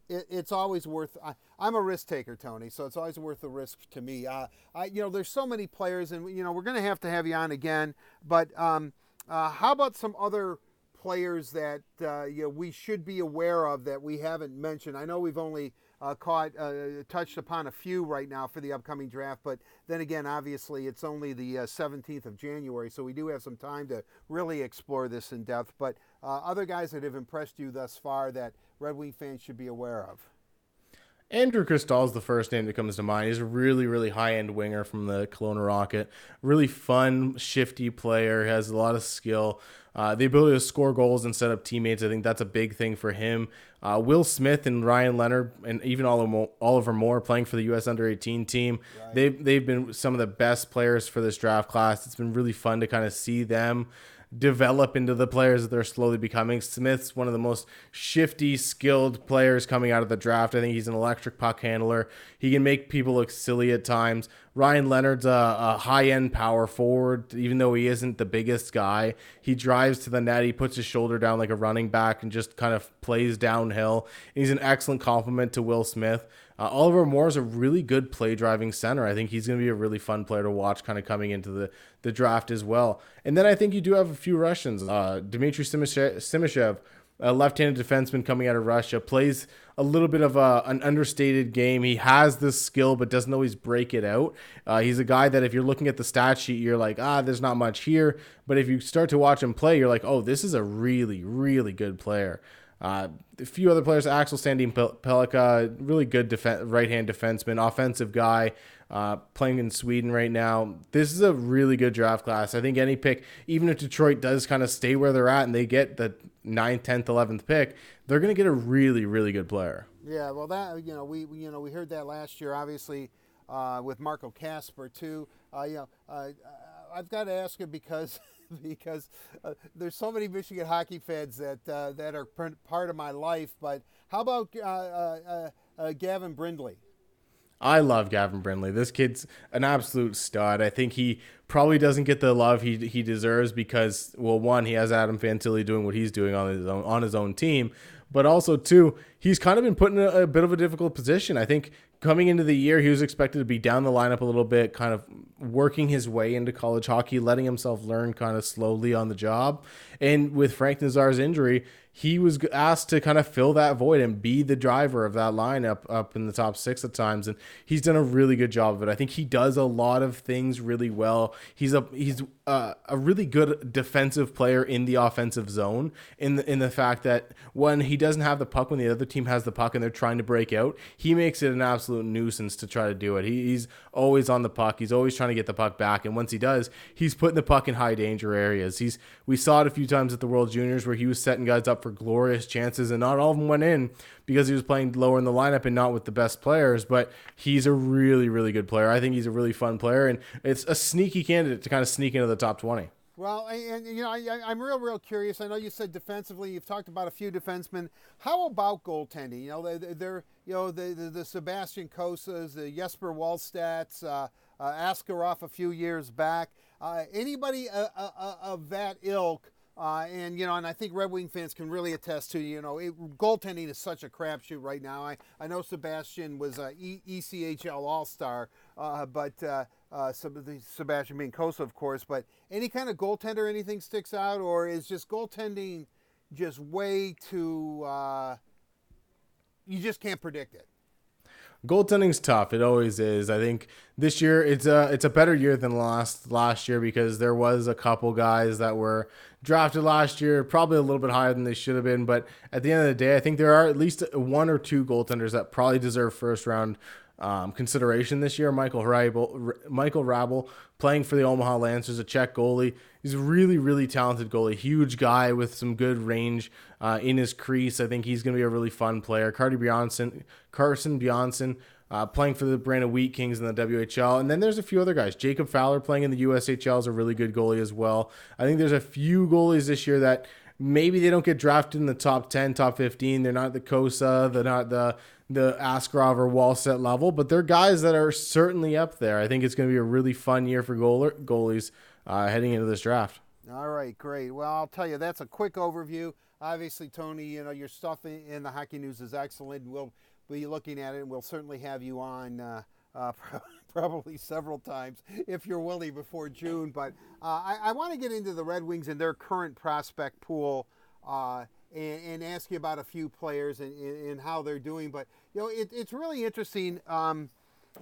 it, it's always worth. I, am a risk taker, Tony, so it's always worth the risk to me. Uh, I, you know, there's so many players, and you know, we're going to have to have you on again. But um, uh, how about some other? players that uh, you know, we should be aware of that we haven't mentioned. I know we've only uh, caught uh, touched upon a few right now for the upcoming draft. But then again, obviously, it's only the uh, 17th of January, so we do have some time to really explore this in depth. But uh, other guys that have impressed you thus far that Red Wing fans should be aware of. Andrew Cristall is the first name that comes to mind. He's a really, really high end winger from the Kelowna Rocket. Really fun, shifty player. Has a lot of skill. Uh, the ability to score goals and set up teammates, I think that's a big thing for him. Uh, Will Smith and Ryan Leonard and even Oliver Moore playing for the U.S. Under 18 team. Right. They've, they've been some of the best players for this draft class. It's been really fun to kind of see them develop into the players that they're slowly becoming. Smith's one of the most shifty, skilled players coming out of the draft. I think he's an electric puck handler. He can make people look silly at times. Ryan Leonard's a, a high end power forward, even though he isn't the biggest guy. He drives to the net, he puts his shoulder down like a running back and just kind of plays downhill. He's an excellent complement to Will Smith. Uh, Oliver Moore is a really good play driving center. I think he's going to be a really fun player to watch kind of coming into the, the draft as well. And then I think you do have a few Russians. Uh, Dmitry Simashev, a left-handed defenseman coming out of Russia, plays a little bit of a, an understated game. He has this skill, but doesn't always break it out. Uh, he's a guy that if you're looking at the stat sheet, you're like, ah, there's not much here. But if you start to watch him play, you're like, oh, this is a really, really good player. Uh, a few other players, Axel Sandin Pellikka, really good def- right hand defenseman, offensive guy, uh, playing in Sweden right now. This is a really good draft class. I think any pick, even if Detroit does kind of stay where they're at and they get the 9th, 10th, 11th pick, they're going to get a really, really good player. Yeah, well, that you know, we you know we heard that last year, obviously, uh, with Marco Kasper too. Uh, you know, I've got to ask you because [LAUGHS] [LAUGHS] because uh, there's so many Michigan hockey fans that uh, that are part of my life. But how about uh, uh, uh, Gavin Brindley? I love Gavin Brindley. This kid's an absolute stud. I think he probably doesn't get the love he he deserves because well, one, he has Adam Fantilli doing what he's doing on his own on his own team, but also two, he's kind of been put in a, a bit of a difficult position. I think coming into the year, he was expected to be down the lineup a little bit, kind of working his way into college hockey, letting himself learn kind of slowly on the job. And with Frank Nazar's injury, he was asked to kind of fill that void and be the driver of that lineup up in the top six at times, and he's done a really good job of it. I think he does a lot of things really well. He's a he's a, a really good defensive player in the offensive zone. In the in the fact that when he doesn't have the puck, when the other team has the puck and they're trying to break out, he makes it an absolute nuisance to try to do it. He, he's always on the puck. He's always trying to get the puck back, and once he does, he's putting the puck in high danger areas. He's we saw it a few times at the World Juniors where he was setting guys up for glorious chances, and not all of them went in because he was playing lower in the lineup and not with the best players. But he's a really, really good player. I think he's a really fun player, and it's a sneaky candidate to kind of sneak into the top 20. Well, and, you know, I, am real, real curious. I know you said defensively. You've talked about a few defensemen. How about goaltending? You know, they're you know, the, the, the Sebastian Cossas, the Jesper Wallstedts, uh, uh, Askarov a few years back. Uh, anybody uh, uh, uh, of that ilk and you know, and I think Red Wing fans can really attest to you know, it, goaltending is such a crapshoot right now. I, I know Sebastian was a e- ECHL All Star, but uh, Sebastian being Cossa, of course. But any kind of goaltender, anything sticks out, or is just goaltending just way too? You just can't predict it goaltending's tough. It always is. I think this year it's a it's a better year than last last year because there was a couple guys that were drafted last year, probably a little bit higher than they should have been. But at the end of the day, I think there are at least one or two goaltenders that probably deserve first round um, consideration this year. Michael Hrabal, Michael Hrabal playing for the Omaha Lancers, a Czech goalie. He's a really, really talented goalie. Huge guy with some good range uh, in his crease. I think he's going to be a really fun player. Carter Bjarnason, Carson Bjarnason. Uh, playing for the Brandon Wheat Kings in the WHL. And then there's a few other guys. Jacob Fowler playing in the USHL is a really good goalie as well. I think there's a few goalies this year that maybe they don't get drafted in the top 10, top 15. They're not the Cossa, they're not the the Askarov or Wallstedt level, but they're guys that are certainly up there. I think it's going to be a really fun year for goaler, goalies uh, heading into this draft. All right, great. Well, I'll tell you, that's a quick overview. Obviously, Tony, you know, your stuff in the hockey news is excellent. We'll be looking at it, and we'll certainly have you on uh, uh, [LAUGHS] probably several times if you're willing before June. But uh, I, I want to get into the Red Wings and their current prospect pool. Uh, and, and, ask you about a few players and, and, how they're doing. But you know, it, it's really interesting. Um,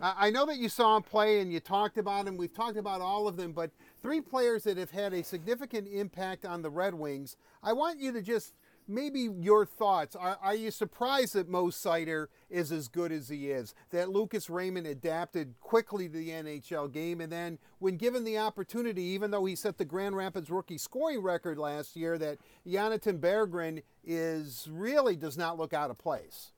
I know that you saw him play and you talked about him. We've talked about all of them, but three players that have had a significant impact on the Red Wings. I want you to just maybe your thoughts. Are, are you surprised that Mo Seider is as good as he is? That Lucas Raymond adapted quickly to the NHL game, and then when given the opportunity, even though he set the Grand Rapids rookie scoring record last year, that Jonatan Berggren is really does not look out of place.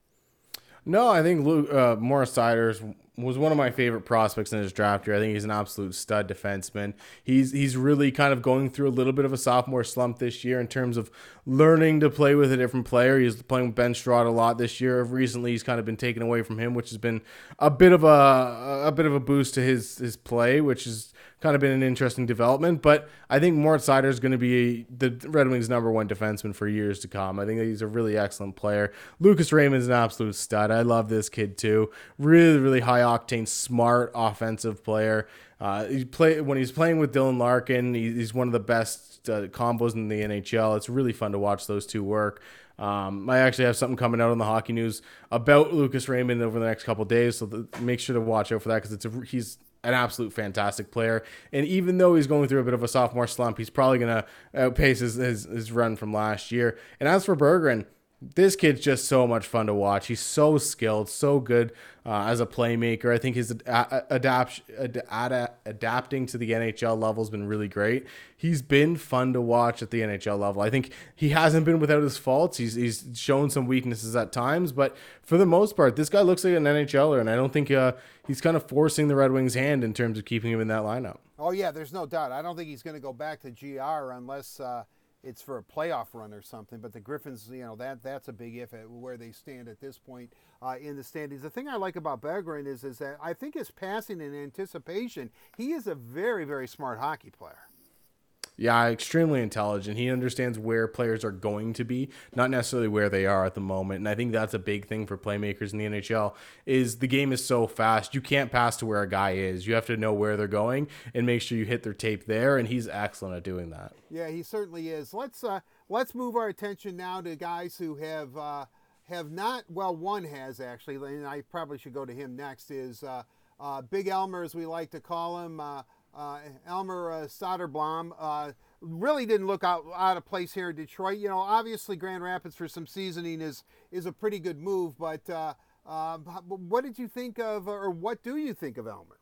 No, I think Luke, uh, Morris Seider's was one of my favorite prospects in his draft year. I think he's an absolute stud defenseman. He's he's really kind of going through a little bit of a sophomore slump this year in terms of learning to play with a different player. He's playing with Ben Chiarot a lot this year. Recently, he's kind of been taken away from him, which has been a bit of a a bit of a boost to his his play, which has kind of been an interesting development. But I think Moritz Seider is going to be the Red Wings' number one defenseman for years to come. I think he's a really excellent player. Lucas Raymond's an absolute stud. I love this kid too. Really, really high octane, smart offensive player. Uh, he play when he's playing with Dylan Larkin. he's one of the best uh, combos in the NHL. It's really fun to watch those two work. Um, I actually have something coming out on the hockey news about Lucas Raymond over the next couple days, so the, make sure to watch out for that because it's a, he's an absolute fantastic player. And even though he's going through a bit of a sophomore slump, he's probably going to outpace his, his, his run from last year. And as for Berggren, this kid's just so much fun to watch. He's so skilled, so good uh, as a playmaker. I think his ad- adapt ad- adapting to the NHL level has been really great. He's been fun to watch at the NHL level. I think he hasn't been without his faults. He's he's shown some weaknesses at times, but for the most part, this guy looks like an NHLer, and I don't think uh, he's kind of forcing the Red Wings' hand in terms of keeping him in that lineup. Oh yeah, there's no doubt. I don't think he's going to go back to GR unless. Uh it's for a playoff run or something. But the Griffins, you know, that that's a big if at where they stand at this point uh, in the standings. The thing I like about Berggren is is that I think his passing and anticipation. He is a very very smart hockey player. Yeah, extremely intelligent. He understands where players are going to be, not necessarily where they are at the moment. And I think that's a big thing for playmakers in the NHL is the game is so fast. You can't pass to where a guy is. You have to know where they're going and make sure you hit their tape there and he's excellent at doing that. Yeah, he certainly is. Let's uh let's move our attention now to guys who have uh have not well one has actually and I probably should go to him next is uh, uh Big Elmer as we like to call him uh, Elmer uh, Soderblom uh, really didn't look out, out of place here in Detroit. You know, obviously Grand Rapids for some seasoning is is a pretty good move, but uh, uh, what did you think of, or what do you think of Elmer?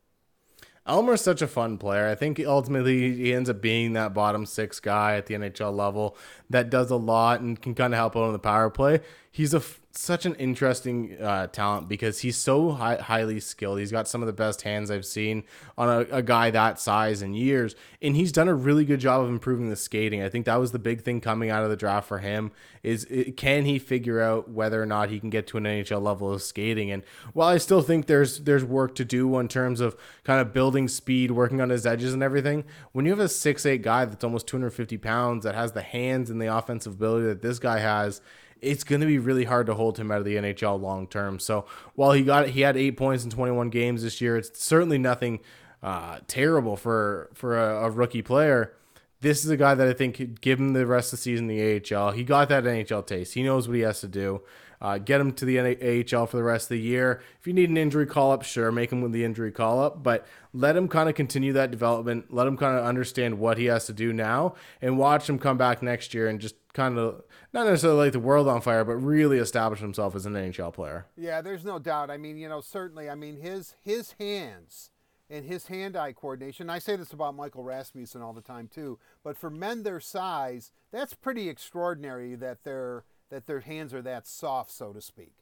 Elmer's such a fun player. I think ultimately he ends up being that bottom six guy at the NHL level that does a lot and can kind of help out on the power play. He's a such an interesting uh, talent because he's so high, highly skilled. He's got some of the best hands I've seen on a, a, guy that size in years, and he's done a really good job of improving the skating. I think that was the big thing coming out of the draft for him is it, can he figure out whether or not he can get to an NHL level of skating? And while I still think there's there's work to do in terms of kind of building speed, working on his edges and everything, when you have a six eight guy that's almost 250 pounds that has the hands and the offensive ability that this guy has it's going to be really hard to hold him out of the NHL long term. So while he got he had eight points in 21 games this year, it's certainly nothing uh, terrible for for a, a, rookie player. This is a guy that I think could give him the rest of the season the AHL. He got that NHL taste. He knows what he has to do. Uh, get him to the AHL for the rest of the year. If you need an injury call up, sure, make him with the injury call up, but let him kind of continue that development. Let him kind of understand what he has to do now and watch him come back next year and just kind of not necessarily like the world on fire, but really establish himself as an NHL player. Yeah, there's no doubt. I mean, you know, certainly. I mean, his his hands and his hand-eye coordination. I say this about Michael Rasmussen all the time too. But for men their size, that's pretty extraordinary that their that their hands are that soft, so to speak.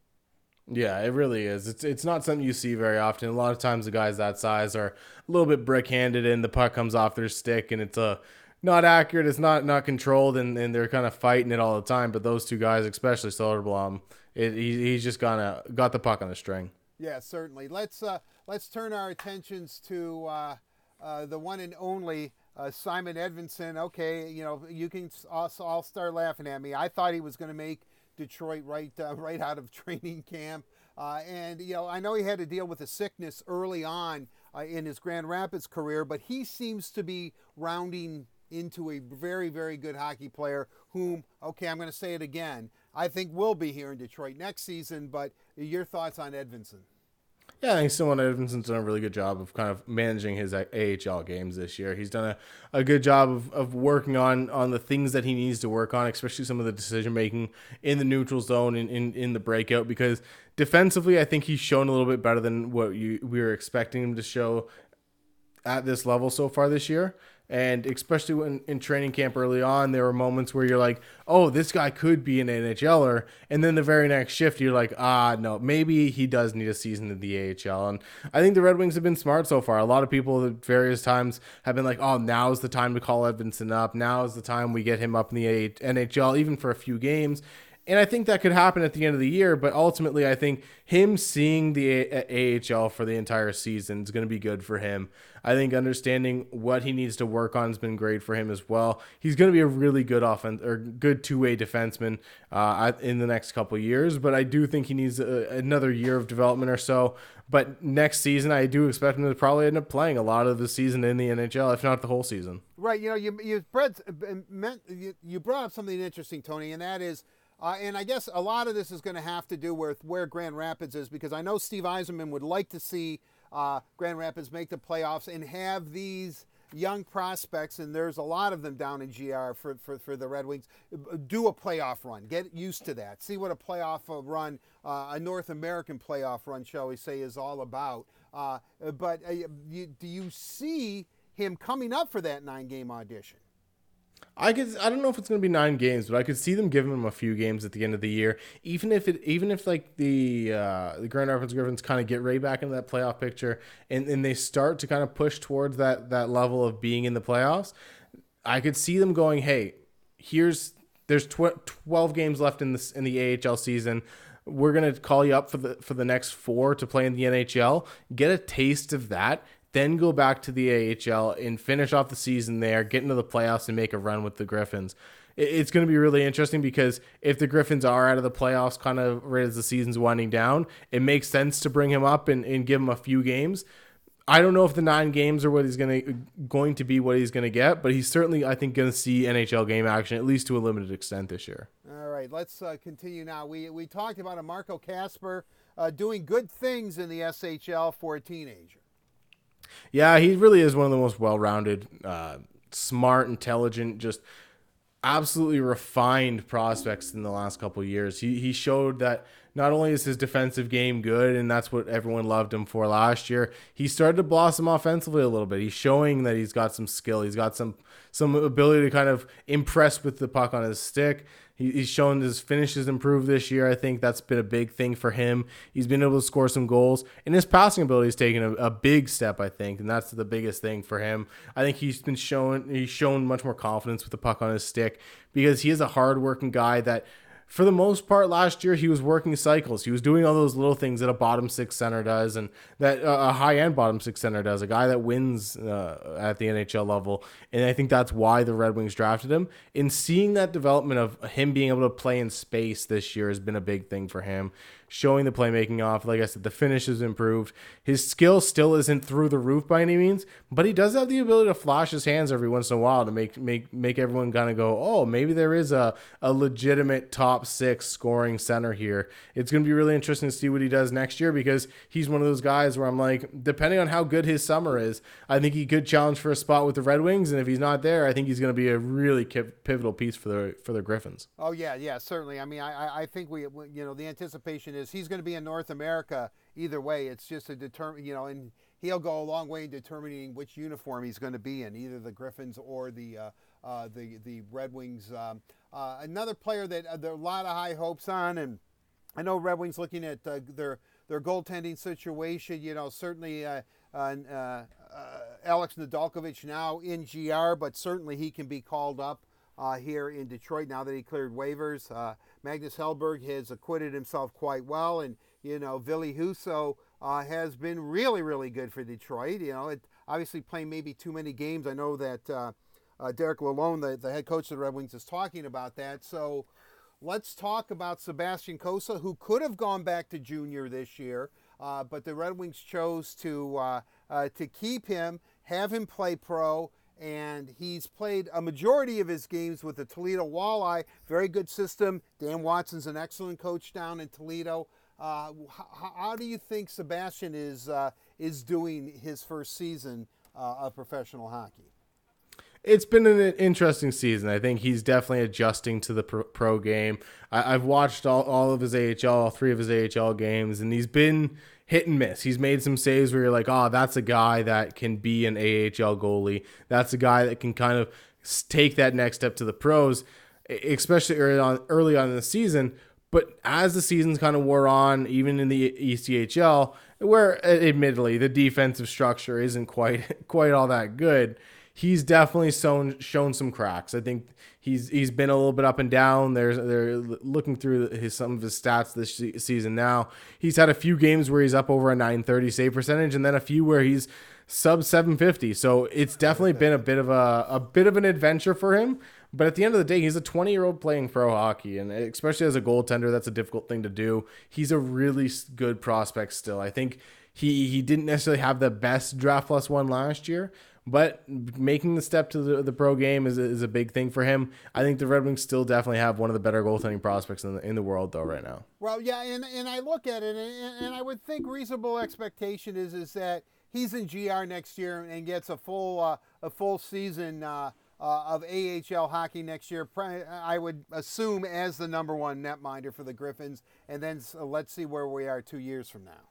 Yeah, it really is. It's it's not something you see very often. A lot of times the guys that size are a little bit brick-handed, and the puck comes off their stick, and it's a not accurate. It's not not controlled, and, and they're kind of fighting it all the time. But those two guys, especially Soderblom, it, he, he's just gonna got the puck on the string. Yeah, certainly. Let's uh, let's turn our attentions to uh, uh, the one and only uh, Simon Edvinsson, Okay, you know you can all, all start laughing at me. I thought he was going to make Detroit right uh, [LAUGHS] right out of training camp, uh, and you know I know he had to deal with a sickness early on in his Grand Rapids career, but he seems to be rounding into a very, very good hockey player whom, okay, I'm going to say it again, I think will be here in Detroit next season. But your thoughts on Edvinsson? Yeah, I think Simon Edvinsson's done a really good job of kind of managing his AHL games this year. He's done a, a good job of, of working on, on the things that he needs to work on, especially some of the decision making in the neutral zone and in, in the breakout. Because defensively, I think he's shown a little bit better than what you we were expecting him to show at this level so far this year. And especially when in training camp early on, there were moments where you're like, oh, this guy could be an NHLer. And then the very next shift, you're like, ah, no, maybe he does need a season in the AHL. And I think the Red Wings have been smart so far. A lot of people at various times have been like, oh, now's the time to call Edvinsson up. Now is the time we get him up in the NHL, even for a few games. And I think that could happen at the end of the year, but ultimately, I think him seeing the AHL for the entire season is going to be good for him. I think understanding what he needs to work on has been great for him as well. He's going to be a really good offense or good two way defenseman uh, in the next couple years, but I do think he needs a, another year of development or so. But next season, I do expect him to probably end up playing a lot of the season in the NHL, if not the whole season. Right. You know, you you, Brett, you, you brought up something interesting, Tony, and that is uh, and I guess a lot of this is going to have to do with where Grand Rapids is because I know Steve Yzerman would like to see uh, Grand Rapids make the playoffs and have these young prospects, and there's a lot of them down in GR for, for, for the Red Wings, do a playoff run. Get used to that. See what a playoff run, uh, a North American playoff run, shall we say, is all about. Uh, but uh, you, do you see him coming up for that nine game audition? I could I don't know if it's going to be 9 games, but I could see them giving him a few games at the end of the year, even if it even if like the uh, the Grand Rapids Griffins kind of get right back into that playoff picture and and they start to kind of push towards that that level of being in the playoffs. I could see them going, "Hey, here's there's tw- 12 games left in this in the AHL season we're gonna call you up for the for the next four to play in the NHL. Get a taste of that, then go back to the AHL and finish off the season there, get into the playoffs and make a run with the Griffins. It's going to be really interesting because if the Griffins are out of the playoffs kind of right as the season's winding down, it makes sense to bring him up and, and give him a few games. I don't know if the nine games are what he's going to going to be what he's going to get, but he's certainly I think going to see NHL game action at least to a limited extent this year. All right, let's uh, continue now. We we talked about a Marco Kasper uh, doing good things in the SHL for a teenager. Yeah, he really is one of the most well-rounded, uh, smart, intelligent, just absolutely refined prospects in the last couple years. He he showed that not only is his defensive game good, and that's what everyone loved him for last year, he started to blossom offensively a little bit. He's showing that he's got some skill. He's got some some ability to kind of impress with the puck on his stick. He, he's shown his finishes improved this year. I think that's been a big thing for him. He's been able to score some goals, and his passing ability has taken a, a big step. I think, and that's the biggest thing for him. I think he's been shown he's shown much more confidence with the puck on his stick because he is a hardworking guy that for the most part last year he was working cycles. He was doing all those little things that a bottom six center does and that uh, a high end bottom six center does a guy that wins uh, at the nhl level. And i think that's why the red wings drafted him. In seeing that development of him being able to play in space this year has been a big thing for him showing the playmaking off. Like I said, the finish has improved. His skill still isn't through the roof by any means, but he does have the ability to flash his hands every once in a while to make make make everyone kind of go, oh, maybe there is a, a legitimate top six scoring center here. It's to be really interesting to see what he does next year because he's one of those guys where I'm like, depending on how good his summer is, I think he could challenge for a spot with the Red Wings, and if he's not there, I think he's to be a really pivotal piece for the for the Griffins. Oh yeah, yeah, certainly. I mean, I I think we you know the anticipation is he's going to be in North America either way. It's just a determine, you know, and he'll go a long way in determining which uniform he's going to be in, either the Griffins or the uh, uh, the the Red Wings. Um, uh, another player that uh, there are a lot of high hopes on, and I know Red Wings looking at uh, their their goaltending situation. You know, certainly. Uh, Alex Nedeljkovic now in GR, but certainly he can be called up here in Detroit now that he cleared waivers. Magnus Hellberg has acquitted himself quite well, and you know Ville Husso uh, has been really, really good for Detroit. You know, it obviously playing maybe too many games. I know that uh, uh, Derek Lalonde, the, the head coach of the Red Wings, is talking about that. So let's talk about Sebastian Cossa, who could have gone back to junior this year, uh, but the Red Wings chose to uh, uh, to keep him, have him play pro and he's played a majority of his games with the Toledo Walleye. Very good system. Dan Watson's an excellent coach down in Toledo. Uh, how, how, do you think Sebastian is uh, is doing his first season uh, of professional hockey? It's been an interesting season. I think he's definitely adjusting to the pro, game. I, have watched all, all of his AHL, all three of his AHL games, and he's been hit and miss. He's made some saves where you're like, oh, that's a guy that can be an AHL goalie. That's a guy that can kind of take that next step to the pros, especially early on early on in the season. But as the seasons kind of wore on, even in the ECHL, where admittedly the defensive structure isn't quite [LAUGHS] quite all that good, he's definitely shown shown some cracks. I think he's he's been a little bit up and down. There's they're looking through his some of his stats this season now. He's had a few games where he's up over a 930 save percentage, and then a few where he's sub 750. So it's definitely been a bit of a a bit of an adventure for him. But at the end of the day, he's a 20 year old playing pro hockey, and especially as a goaltender, that's a difficult thing to do. He's a really good prospect still. I think he he didn't necessarily have the best draft plus one last year, but making the step to the, the pro game is, is a big thing for him. I think the Red Wings still definitely have one of the better goaltending prospects in the, in the world, though, right now. Well, yeah, and, and I look at it, and, and I would think reasonable expectation is is that he's in GR next year and gets a full uh, a full season uh, uh, of AHL hockey next year. I would assume as the number one netminder for the Griffins, and then let's see where we are two years from now.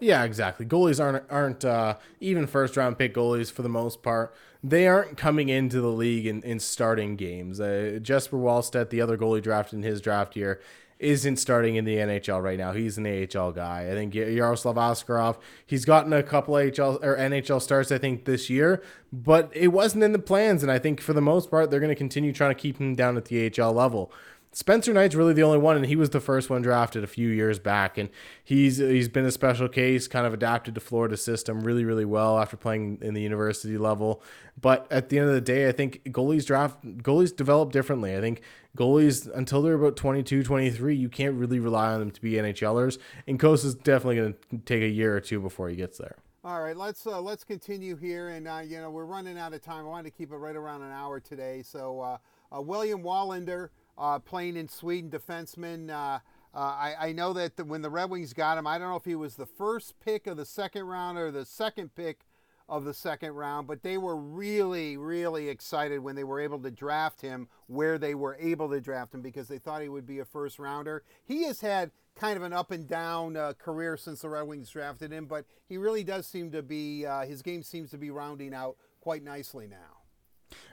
Yeah, exactly. Goalies aren't aren't uh, even first round pick goalies for the most part. They aren't coming into the league in, in starting games. Uh, Jesper Wallstedt, the other goalie drafted in his draft year, isn't starting in the NHL right now. He's an AHL guy. I think Yaroslav Askarov, he's gotten a couple AHL or NHL starts, I think, this year, but it wasn't in the plans. And I think for the most part, they're going to continue trying to keep him down at the AHL level. Spencer Knight's really the only one, and he was the first one drafted a few years back, and he's he's been a special case, kind of adapted to Florida's system really really well after playing in the university level. But at the end of the day, I think goalies draft goalies develop differently. I think goalies until they're about 22, 23, you can't really rely on them to be NHLers, and Cossa is definitely going to take a year or two before he gets there. All right, let's uh, let's continue here, and uh, you know we're running out of time. I wanted to keep it right around an hour today, so uh, uh William Wallinder uh, playing in Sweden, defenseman. Uh, uh, I, I, know that the, when the Red Wings got him, I don't know if he was the first pick of the second round or the second pick of the second round, but they were really, really excited when they were able to draft him where they were able to draft him because they thought he would be a first rounder. He has had kind of an up and down uh, career since the Red Wings drafted him, but he really does seem to be, uh, his game seems to be rounding out quite nicely now.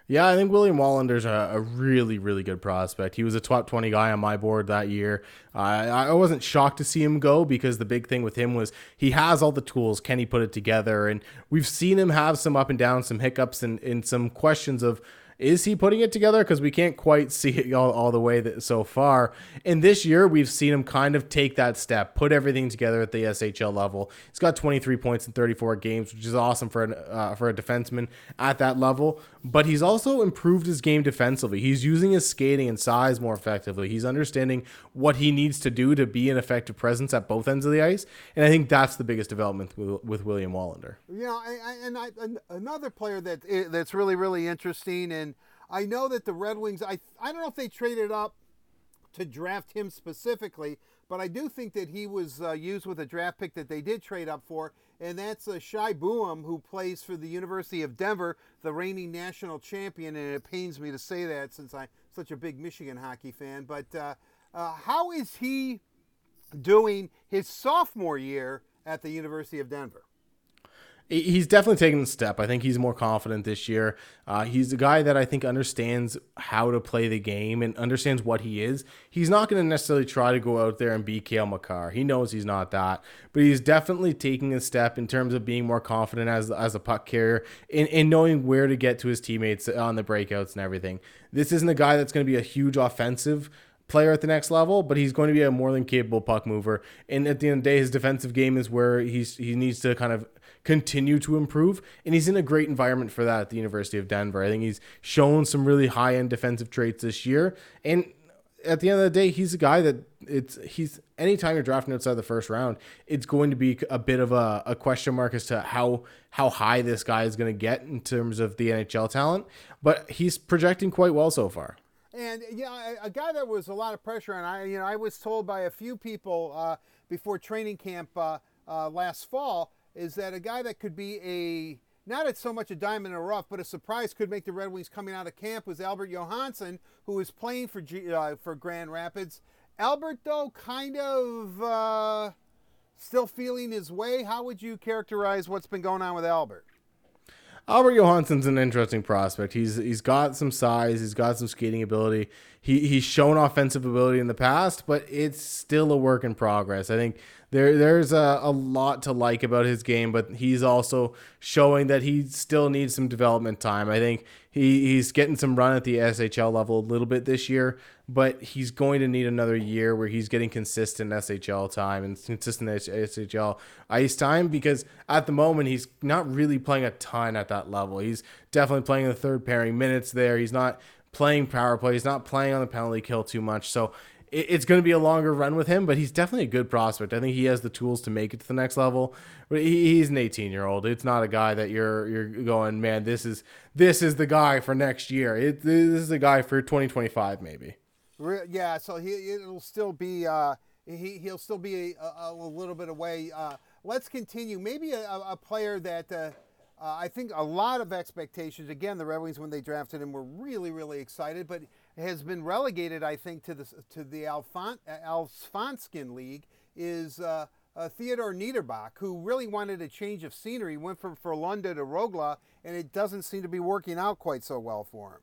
Yeah, I think William Wallinder's a, a really, really good prospect. He was a top 20 guy on my board that year. Uh, I wasn't shocked to see him go because the big thing with him was he has all the tools. Can he put it together? And we've seen him have some up and down, some hiccups, and, and some questions of – is he putting it together? Because we can't quite see it all, all the way that, so far. And this year, we've seen him kind of take that step, put everything together at the SHL level. He's got 23 points in 34 games, which is awesome for an, uh, for a defenseman at that level. But he's also improved his game defensively. He's using his skating and size more effectively. He's understanding what he needs to do to be an effective presence at both ends of the ice. And I think that's the biggest development with, with William Wallinder. You know, and, I, another player that eh, that's really really interesting and I know that the Red Wings, I, I don't know if they traded up to draft him specifically, but I do think that he was uh, used with a draft pick that they did trade up for, and that's uh, Shai Buium, who plays for the University of Denver, the reigning national champion. And it pains me to say that since I'm such a big Michigan hockey fan. But uh, uh, how is he doing his sophomore year at the University of Denver? He's definitely taken a step. I think he's more confident this year. Uh, he's a guy that I think understands how to play the game and understands what he is. He's not going to necessarily try to go out there and be Cale Makar. He knows he's not that, but he's definitely taking a step in terms of being more confident as as a puck carrier and, and knowing where to get to his teammates on the breakouts and everything. This isn't a guy that's going to be a huge offensive player at the next level, but he's going to be a more than capable puck mover. And at the end of the day, his defensive game is where he's he needs to kind of continue to improve. And he's in a great environment for that at the University of Denver. I think he's shown some really high end defensive traits this year. And at the end of the day, he's a guy that it's he's anytime you're drafting outside the first round, it's going to be a bit of a, a question mark as to how how high this guy is going to get in terms of the NHL talent. But he's projecting quite well so far. And you know, a, guy that was a lot of pressure, and I you know I was told by a few people uh, before training camp uh, uh, last fall is that a guy that could be a not at so much a diamond in the rough, but a surprise could make the Red Wings coming out of camp was Albert Johansson, who is playing for G, uh, for Grand Rapids. Albert, though, kind of uh, still feeling his way. How would you characterize what's been going on with Albert? Albert Johansson's an interesting prospect. He's he's got some size, he's got some skating ability. He he's shown offensive ability in the past, but it's still a work in progress. I think there there's a, a lot to like about his game, but he's also showing that he still needs some development time. I think he, he's getting some run at the SHL level a little bit this year, but he's going to need another year where he's getting consistent SHL time and consistent SHL ice time because at the moment he's not really playing a ton at that level. He's definitely playing the third pairing minutes there. He's not playing power play. He's not playing on the penalty kill too much. So it's going to be a longer run with him, but he's definitely a good prospect. I think he has the tools to make it to the next level. But he's an 18 year old. It's not a guy that you're you're going, man. This is this is the guy for next year. It, this is the guy for 2025 maybe. Yeah, so he it'll still be uh, he he'll still be a, a, little bit away. Uh, let's continue. Maybe a, a player that. Uh, uh, I think a lot of expectations. Again, the Red Wings when they drafted him were really, really excited, but has been relegated, I think, to the to the Alfon, Allsvenskan League is uh, uh, Theodor Niederbach, who really wanted a change of scenery. Went from Frölunda to Rögle, and it doesn't seem to be working out quite so well for him.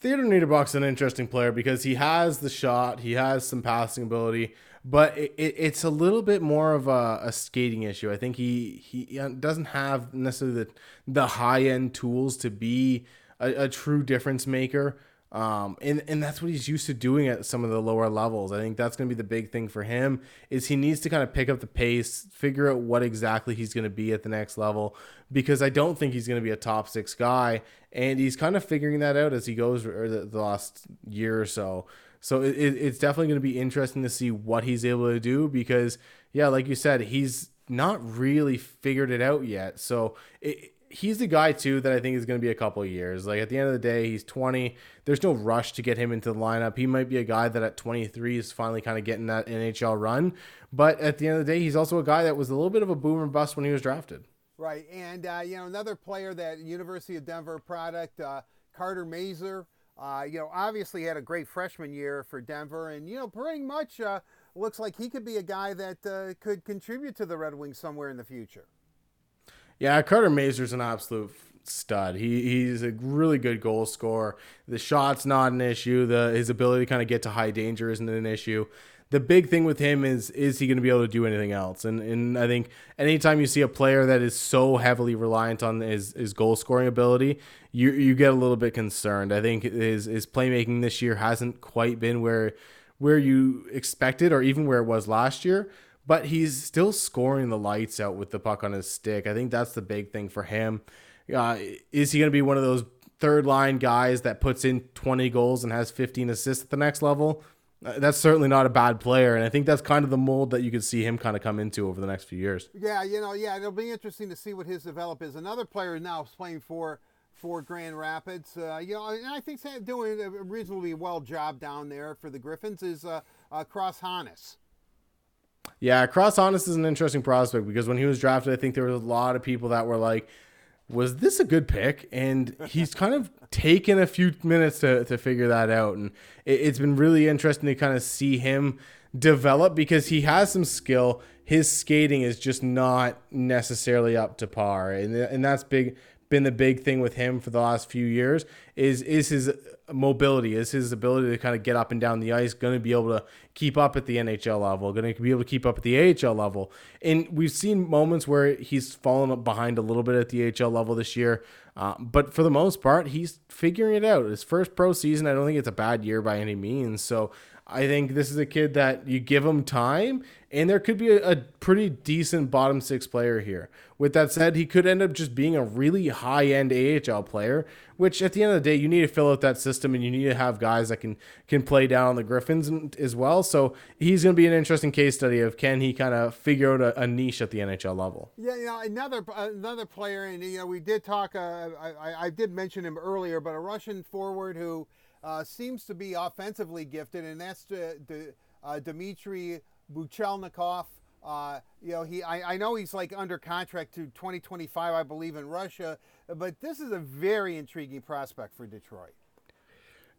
Theodor Niederbach's an interesting player because he has the shot, he has some passing ability, but it, it, it's a little bit more of a, a, skating issue. I think he he doesn't have necessarily the, the high end tools to be a, a true difference maker. Um, and, and that's what he's used to doing at some of the lower levels. I think that's going to be the big thing for him is he needs to kind of pick up the pace, figure out what exactly he's going to be at the next level, because I don't think he's going to be a top six guy. And he's kind of figuring that out as he goes the, the last year or so. So it, it's definitely going to be interesting to see what he's able to do because, yeah, like you said, he's not really figured it out yet. So it, he's the guy too that I think is going to be a couple of years. Like at the end of the day, he's 20. There's no rush to get him into the lineup. He might be a guy that at 23 is finally kind of getting that NHL run. But at the end of the day, he's also a guy that was a little bit of a boomer bust when he was drafted. Right, and uh, you know another player that University of Denver product, uh, Carter Mazur. Uh, you know, obviously had a great freshman year for Denver, and you know, pretty much uh, looks like he could be a guy that uh, could contribute to the Red Wings somewhere in the future. Yeah, Carter Mazur's an absolute stud. He he's a really good goal scorer. The shot's not an issue. The his ability to kind of get to high danger isn't an issue. The big thing with him is is he going to be able to do anything else? And and I think anytime you see a player that is so heavily reliant on his, his goal scoring ability, you you get a little bit concerned. I think his his playmaking this year hasn't quite been where where you expected or even where it was last year but he's still scoring the lights out with the puck on his stick. I think that's the big thing for him. Uh, is he going to be one of those third line guys that puts in 20 goals and has 15 assists at the next level? Uh, that's certainly not a bad player, and I think that's kind of the mold that you could see him kind of come into over the next few years. Yeah, you know, yeah, it'll be interesting to see what his develop is. Another player now is playing for for Grand Rapids. Uh, you know, and I think doing a reasonably well job down there for the Griffins is uh, uh, Cross Hanas. Yeah, Cross Hanas is an interesting prospect because when he was drafted, I think there was a lot of people that were like, was this a good pick? And he's kind of taken a few minutes to, to figure that out. And it, it's been really interesting to kind of see him develop because he has some skill. His skating is just not necessarily up to par. And, and that's big been the big thing with him for the last few years is is his mobility, is his ability to kind of get up and down the ice, going to be able to keep up at the NHL level, going to be able to keep up at the AHL level. And we've seen moments where he's fallen behind a little bit at the AHL level this year. Uh, but for the most part, he's figuring it out. His first pro season, I don't think it's a bad year by any means. So I think this is a kid that you give him time, and there could be a, a, pretty decent bottom six player here. With that said, he could end up just being a really high end AHL player, which at the end of the day, you need to fill out that system, and you need to have guys that can can play down on the Griffins as well. So he's going to be an interesting case study of can he kind of figure out a, a, niche at the NHL level. Yeah, you know, another another player, and you know, we did talk. Uh, I, I did mention him earlier, but a Russian forward who uh, seems to be offensively gifted, and that's the, the uh, Dmitry Buchelnikov. Uh, you know, he I, I know he's like under contract to 2025, I believe, in Russia, but this is a very intriguing prospect for Detroit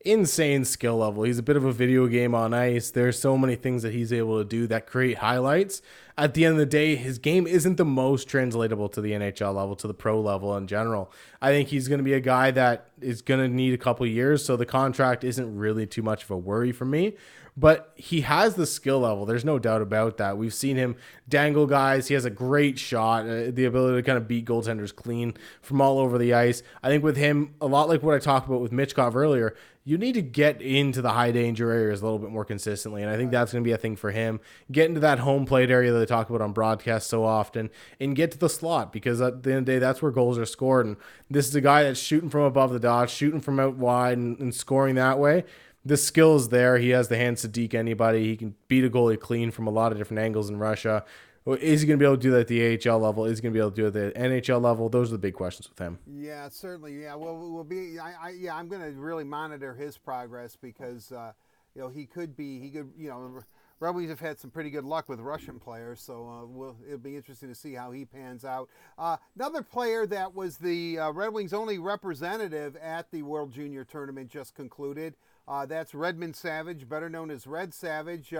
insane skill level. He's a bit of a video game on ice. There's so many things that he's able to do that create highlights. At the end of the day, his game isn't the most translatable to the NHL level, to the pro level in general. I think he's going to be a guy that is going to need a couple years, so the contract isn't really too much of a worry for me but he has the skill level. There's no doubt about that. We've seen him dangle guys. He has a great shot, uh, the ability to kind of beat goaltenders clean from all over the ice. I think with him, a lot like what I talked about with Michkov earlier, you need to get into the high danger areas a little bit more consistently. And I think that's going to be a thing for him. Get into that home plate area that they talk about on broadcast so often and get to the slot because at the end of the day, that's where goals are scored. And this is a guy that's shooting from above the dot, shooting from out wide and, and scoring that way the skill is there. He has the hands to deke anybody. He can beat a goalie clean from a lot of different angles in Russia. Is he going to be able to do that at the AHL level? Is he going to be able to do it at the NHL level? Those are the big questions with him. Yeah, certainly. Yeah, well, we'll be. I, I yeah, I'm going to really monitor his progress because uh, you know he could be. He could. You know, Wings have had some pretty good luck with Russian players, so uh, we'll, it'll be interesting to see how he pans out. Uh, another player that was the uh, Red Wings' only representative at the World Junior Tournament just concluded. Uh, that's Redmond Savage, better known as Red Savage.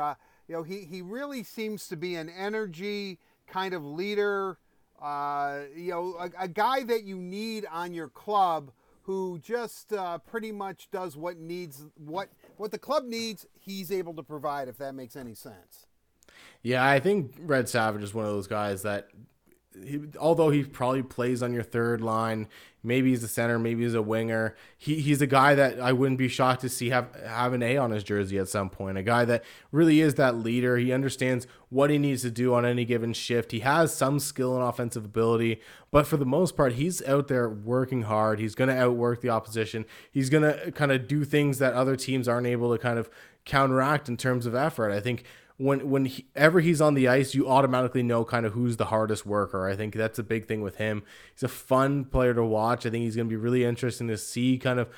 You know, he, he really seems to be an energy kind of leader. Uh, you know, a, a, guy that you need on your club who just uh, pretty much does what needs what what the club needs. He's able to provide, if that makes any sense. Yeah, I think Red Savage is one of those guys that he, although he probably plays on your third line, maybe he's a center, maybe he's a winger. He, he's a guy that I wouldn't be shocked to see have have an A on his jersey at some point. A guy that really is that leader. He understands what he needs to do on any given shift. He has some skill and offensive ability, but for the most part, he's out there working hard. He's going to outwork the opposition. He's going to kind of do things that other teams aren't able to kind of counteract in terms of effort. I think when whenever he's on the ice, you automatically know kind of who's the hardest worker. I think that's a big thing with him. He's a fun player to watch. I think he's going to be really interesting to see kind of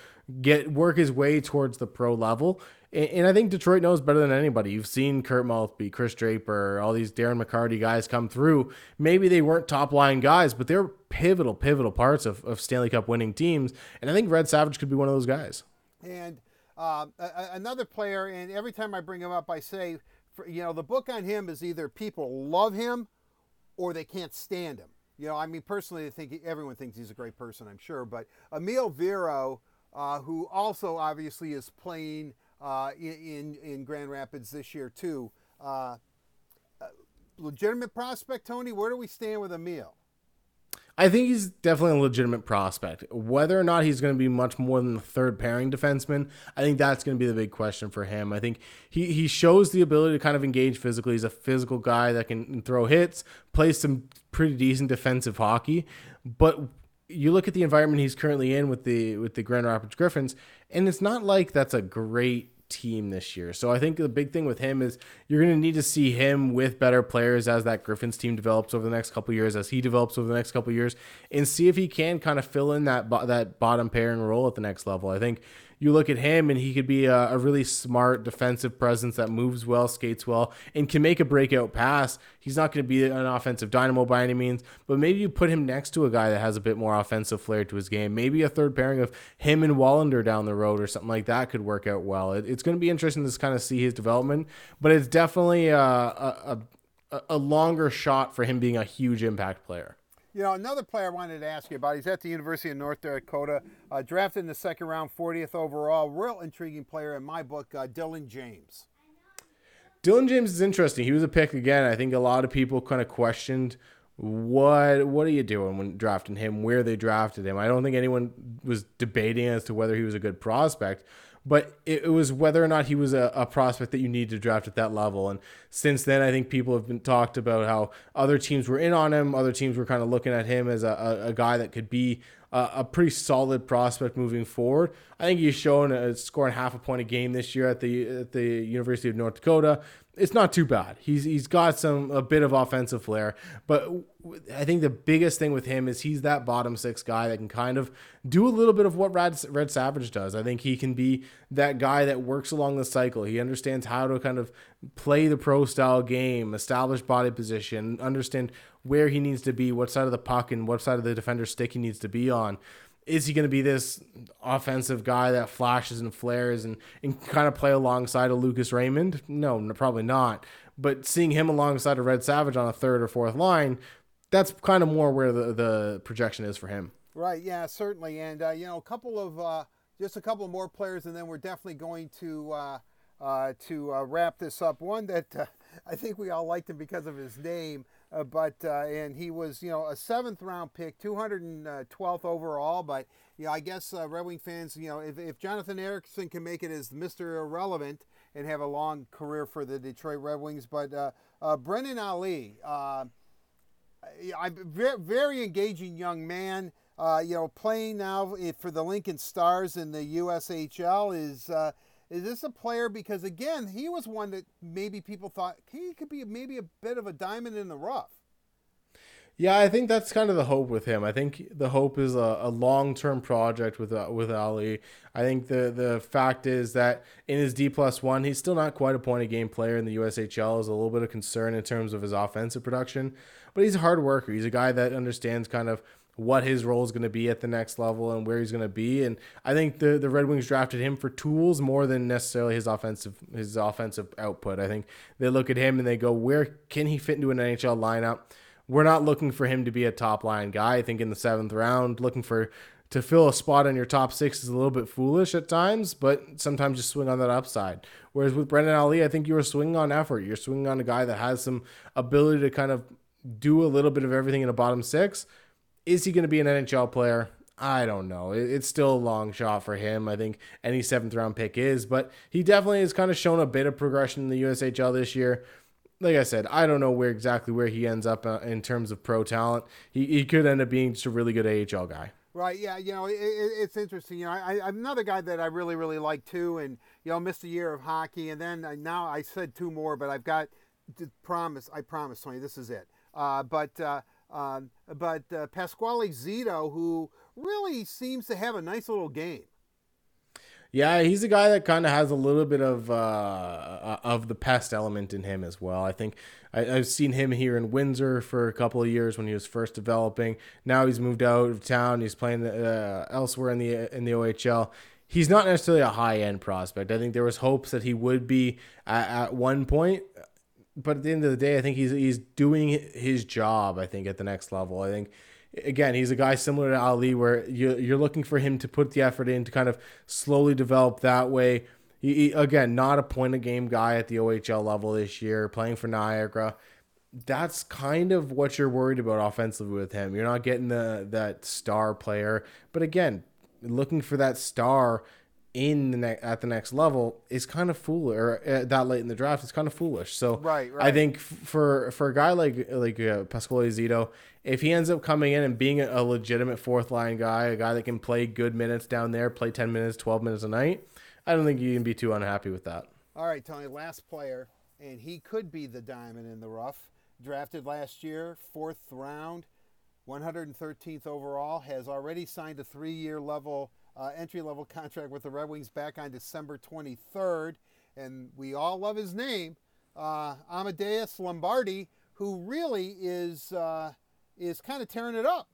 get work his way towards the pro level. And, and I think Detroit knows better than anybody. You've seen Kirk Maltby, Chris Draper, all these Darren McCarty guys come through. Maybe they weren't top line guys, but they're pivotal, pivotal parts of, of Stanley Cup winning teams. And I think Red Savage could be one of those guys. And uh, another player, and every time I bring him up, I say you know, the book on him is either people love him or they can't stand him. You know, I mean, personally, I think everyone thinks he's a great person, I'm sure. But Emil Viro, uh, who also obviously is playing uh, in, in Grand Rapids this year, too. Uh legitimate prospect, Tony. Where do we stand with Emil? I think he's definitely a legitimate prospect. Whether or not he's going to be much more than the third pairing defenseman, I think that's going to be the big question for him. I think he, he shows the ability to kind of engage physically. He's a physical guy that can throw hits, plays some pretty decent defensive hockey. But you look at the environment he's currently in with the with the Grand Rapids Griffins, and it's not like that's a great team this year. So I think the big thing with him is you're going to need to see him with better players as that Griffins team develops over the next couple years, as he develops over the next couple years, and see if he can kind of fill in that that bottom pairing role at the next level. I think you look at him and he could be a, a, really smart defensive presence that moves well, skates well, and can make a breakout pass. He's not going to be an offensive dynamo by any means, but maybe you put him next to a guy that has a bit more offensive flair to his game. Maybe a third pairing of him and Wallinder down the road or something like that could work out well. It, it's going to be interesting to kind of see his development, but it's definitely uh, a, a, a, a longer shot for him being a huge impact player. You know, another player I wanted to ask you about, he's at the University of North Dakota, uh, drafted in the second round, 40th overall. Real intriguing player in my book, uh, Dylan James. Dylan James is interesting. He was a pick again. I think a lot of people kind of questioned what what are you doing when drafting him, where they drafted him. I don't think anyone was debating as to whether he was a good prospect but it, it, was whether or not he was a, a, prospect that you need to draft at that level. And since then, I think people have been talked about how other teams were in on him. Other teams were kind of looking at him as a, a, a guy that could be a, pretty solid prospect moving forward. I think he's shown a, uh, scoring half a point a game this year at the at the University of North Dakota it's not too bad. He's he's got some a bit of offensive flair, but I think the biggest thing with him is he's that bottom six guy that can kind of do a little bit of what Red, Red Savage does. I think he can be that guy that works along the cycle. He understands how to kind of play the pro style game, establish body position, understand where he needs to be, what side of the puck and what side of the defender's stick he needs to be on. Is he going to be this offensive guy that flashes and flares and, and kind of play alongside of Lucas Raymond? No, probably not. But seeing him alongside of Red Savage on a third or fourth line, that's kind of more where the, the projection is for him. Right. Yeah. Certainly. And uh, you know, a couple of uh, just a couple more players, and then we're definitely going to uh, uh to uh, wrap this up. One that uh, I think we all liked him because of his name, Uh, but uh, and he was you know a seventh round pick, 212th uh, overall. But you know, I guess Red Wing fans, you know, if, if Jonathan Ericsson can make it as Mister Irrelevant and have a long career for the Detroit Red Wings, but Brennan Ali. I'm very, very engaging young man. Uh, you know, playing now eh, for the Lincoln Stars in the USHL is uh, is this a player? Because again, he was one that maybe people thought he could be maybe a bit of a diamond in the rough. Yeah, I think that's kind of the hope with him. I think the hope is a, a long term project with uh, with Ali. I think the the fact is that in his D plus one, he's still not quite a point a game player in the USHL. Is a little bit of concern in terms of his offensive production, but he's a hard worker. He's a guy that understands kind of what his role is going to be at the next level and where he's going to be. And I think the the Red Wings drafted him for tools more than necessarily his offensive his offensive output. I think they look at him and they go, where can he fit into an NHL lineup? We're not looking for him to be a top line guy. I think in the seventh round, looking for to fill a spot on your top six is a little bit foolish at times, but sometimes you swing on that upside. Whereas with Brennan Ali, I think you are swinging on effort. You're swinging on a guy that has some ability to kind of do a little bit of everything in a bottom six is he going to be an NHL player? I don't know. It's still a long shot for him. I think any seventh round pick is, but he definitely has kind of shown a bit of progression in the USHL this year. Like I said, I don't know where exactly where he ends up uh, in terms of pro talent. He, he could end up being just a really good AHL guy. Right. Yeah. You know, it, it's interesting. You know, I, I'm another guy that I really, really like too, and you know, missed a year of hockey, and then I, now I said two more, but I've got promise. I promise, Tony. This is it. Uh, but. Uh, um, but uh, Pasquale Zito, who really seems to have a nice little game. Yeah, he's a guy that kind of has a little bit of uh, uh, of the pest element in him as well. I think I, have seen him here in Windsor for a couple of years when he was first developing. Now he's moved out of town. He's playing uh, elsewhere in the in the OHL. He's not necessarily a high end prospect. I think there was hopes that he would be at, at one point but at the end of the day, I think he's he's doing his job. I think at the next level. I think again, he's a guy similar to Ali, where you you're looking for him to put the effort in to kind of slowly develop that way. He, he, again, not a point a game guy at the OHL level this year, playing for Niagara. That's kind of what you're worried about offensively with him. You're not getting the that star player, but again, looking for that star in the ne- at the next level is kind of foolish or uh, that late in the draft is kind of foolish. So right, right. i think f- for for a guy like like uh, pasquale zito if he ends up coming in and being a, a, legitimate fourth line guy a guy that can play good minutes down there play 10 minutes 12 minutes a night i don't think you can be too unhappy with that. All right tony last player and he could be the diamond in the rough. Drafted last year fourth round 113th overall has already signed a three-year level uh, entry level contract with the Red Wings back on December 23rd. And we all love his name, uh, Amadeus Lombardi, who really is, uh, is kind of tearing it up.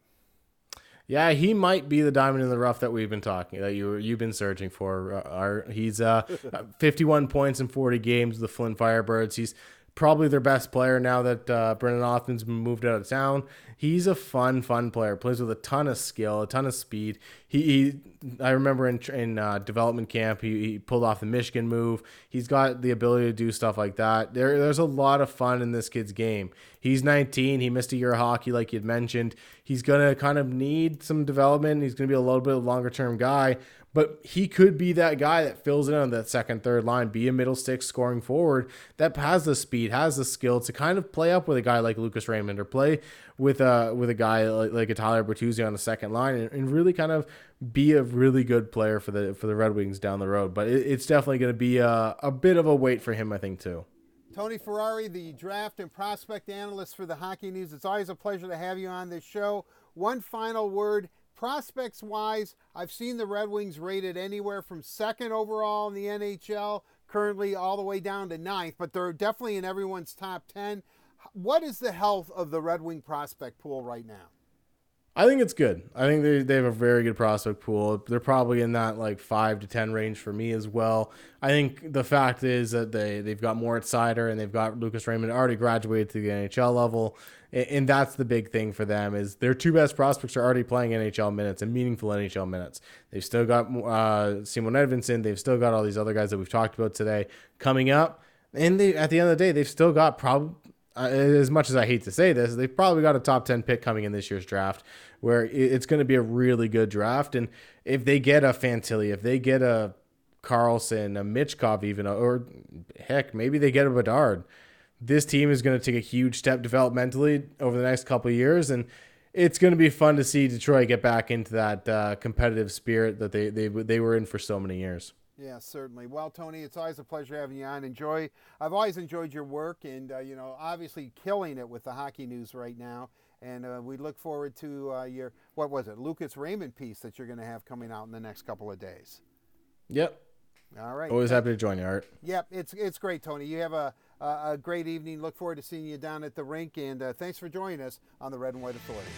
Yeah, he might be the diamond in the rough that we've been talking that you you've been searching for. Uh, our, he's uh, [LAUGHS] 51 points in 40 games with the Flint Firebirds. He's probably their best player now that uh, Brennan Othmann's moved out of town. He's a fun, fun player. Plays with a ton of skill, a ton of speed. He, he I remember in in uh, development camp, he, he pulled off the Michigan move. He's got the ability to do stuff like that. There, there's a lot of fun in this kid's game. He's 19. He missed a year of hockey, like you'd mentioned. He's gonna kind of need some development. He's gonna be a little bit longer term guy, but he could be that guy that fills in on that second, third line, be a middle stick scoring forward that has the speed, has the skill to kind of play up with a guy like Lucas Raymond or play with a with a guy like, like a Tyler Bertuzzi on the second line and, and, really kind of be a really good player for the for the Red Wings down the road. But it, it's definitely going to be a, a bit of a wait for him, I think, too. Tony Ferrari, the draft and prospect analyst for the Hockey News. It's always a pleasure to have you on this show. One final word prospects wise, I've seen the Red Wings rated anywhere from second overall in the NHL, currently all the way down to ninth, but they're definitely in everyone's top 10. What is the health of the Red Wing prospect pool right now? I think it's good. I think they, they have a very good prospect pool. They're probably in that like five to ten range for me as well. I think the fact is that they they've got Moritz Seider and they've got Lucas Raymond already graduated to the NHL level, and, that's the big thing for them is their two best prospects are already playing NHL minutes and meaningful NHL minutes. They've still got uh, Simon Edvinsson. They've still got all these other guys that we've talked about today coming up, and they at the end of the day they've still got probably uh, as much as I hate to say this, they've probably got a top 10 pick coming in this year's draft where it's going to be a really good draft. And if they get a Fantilli, if they get a Carlsson, a Michkov, even, or heck, maybe they get a Bedard, this team is going to take a huge step developmentally over the next couple years. And it's going to be fun to see Detroit get back into that uh, competitive spirit that they, they, they were in for so many years. Yeah, certainly. Well, Tony, it's always a pleasure having you on. Enjoy. I've always enjoyed your work, and uh, you know, obviously killing it with the hockey news right now. And uh, we look forward to uh, your what was it, Lucas Raymond piece that you're going to have coming out in the next couple of days. Yep. All right. Always happy to join you, Art. Yep, it's it's great, Tony. You have a a, great evening. Look forward to seeing you down at the rink, and uh, thanks for joining us on the Red and White Authority.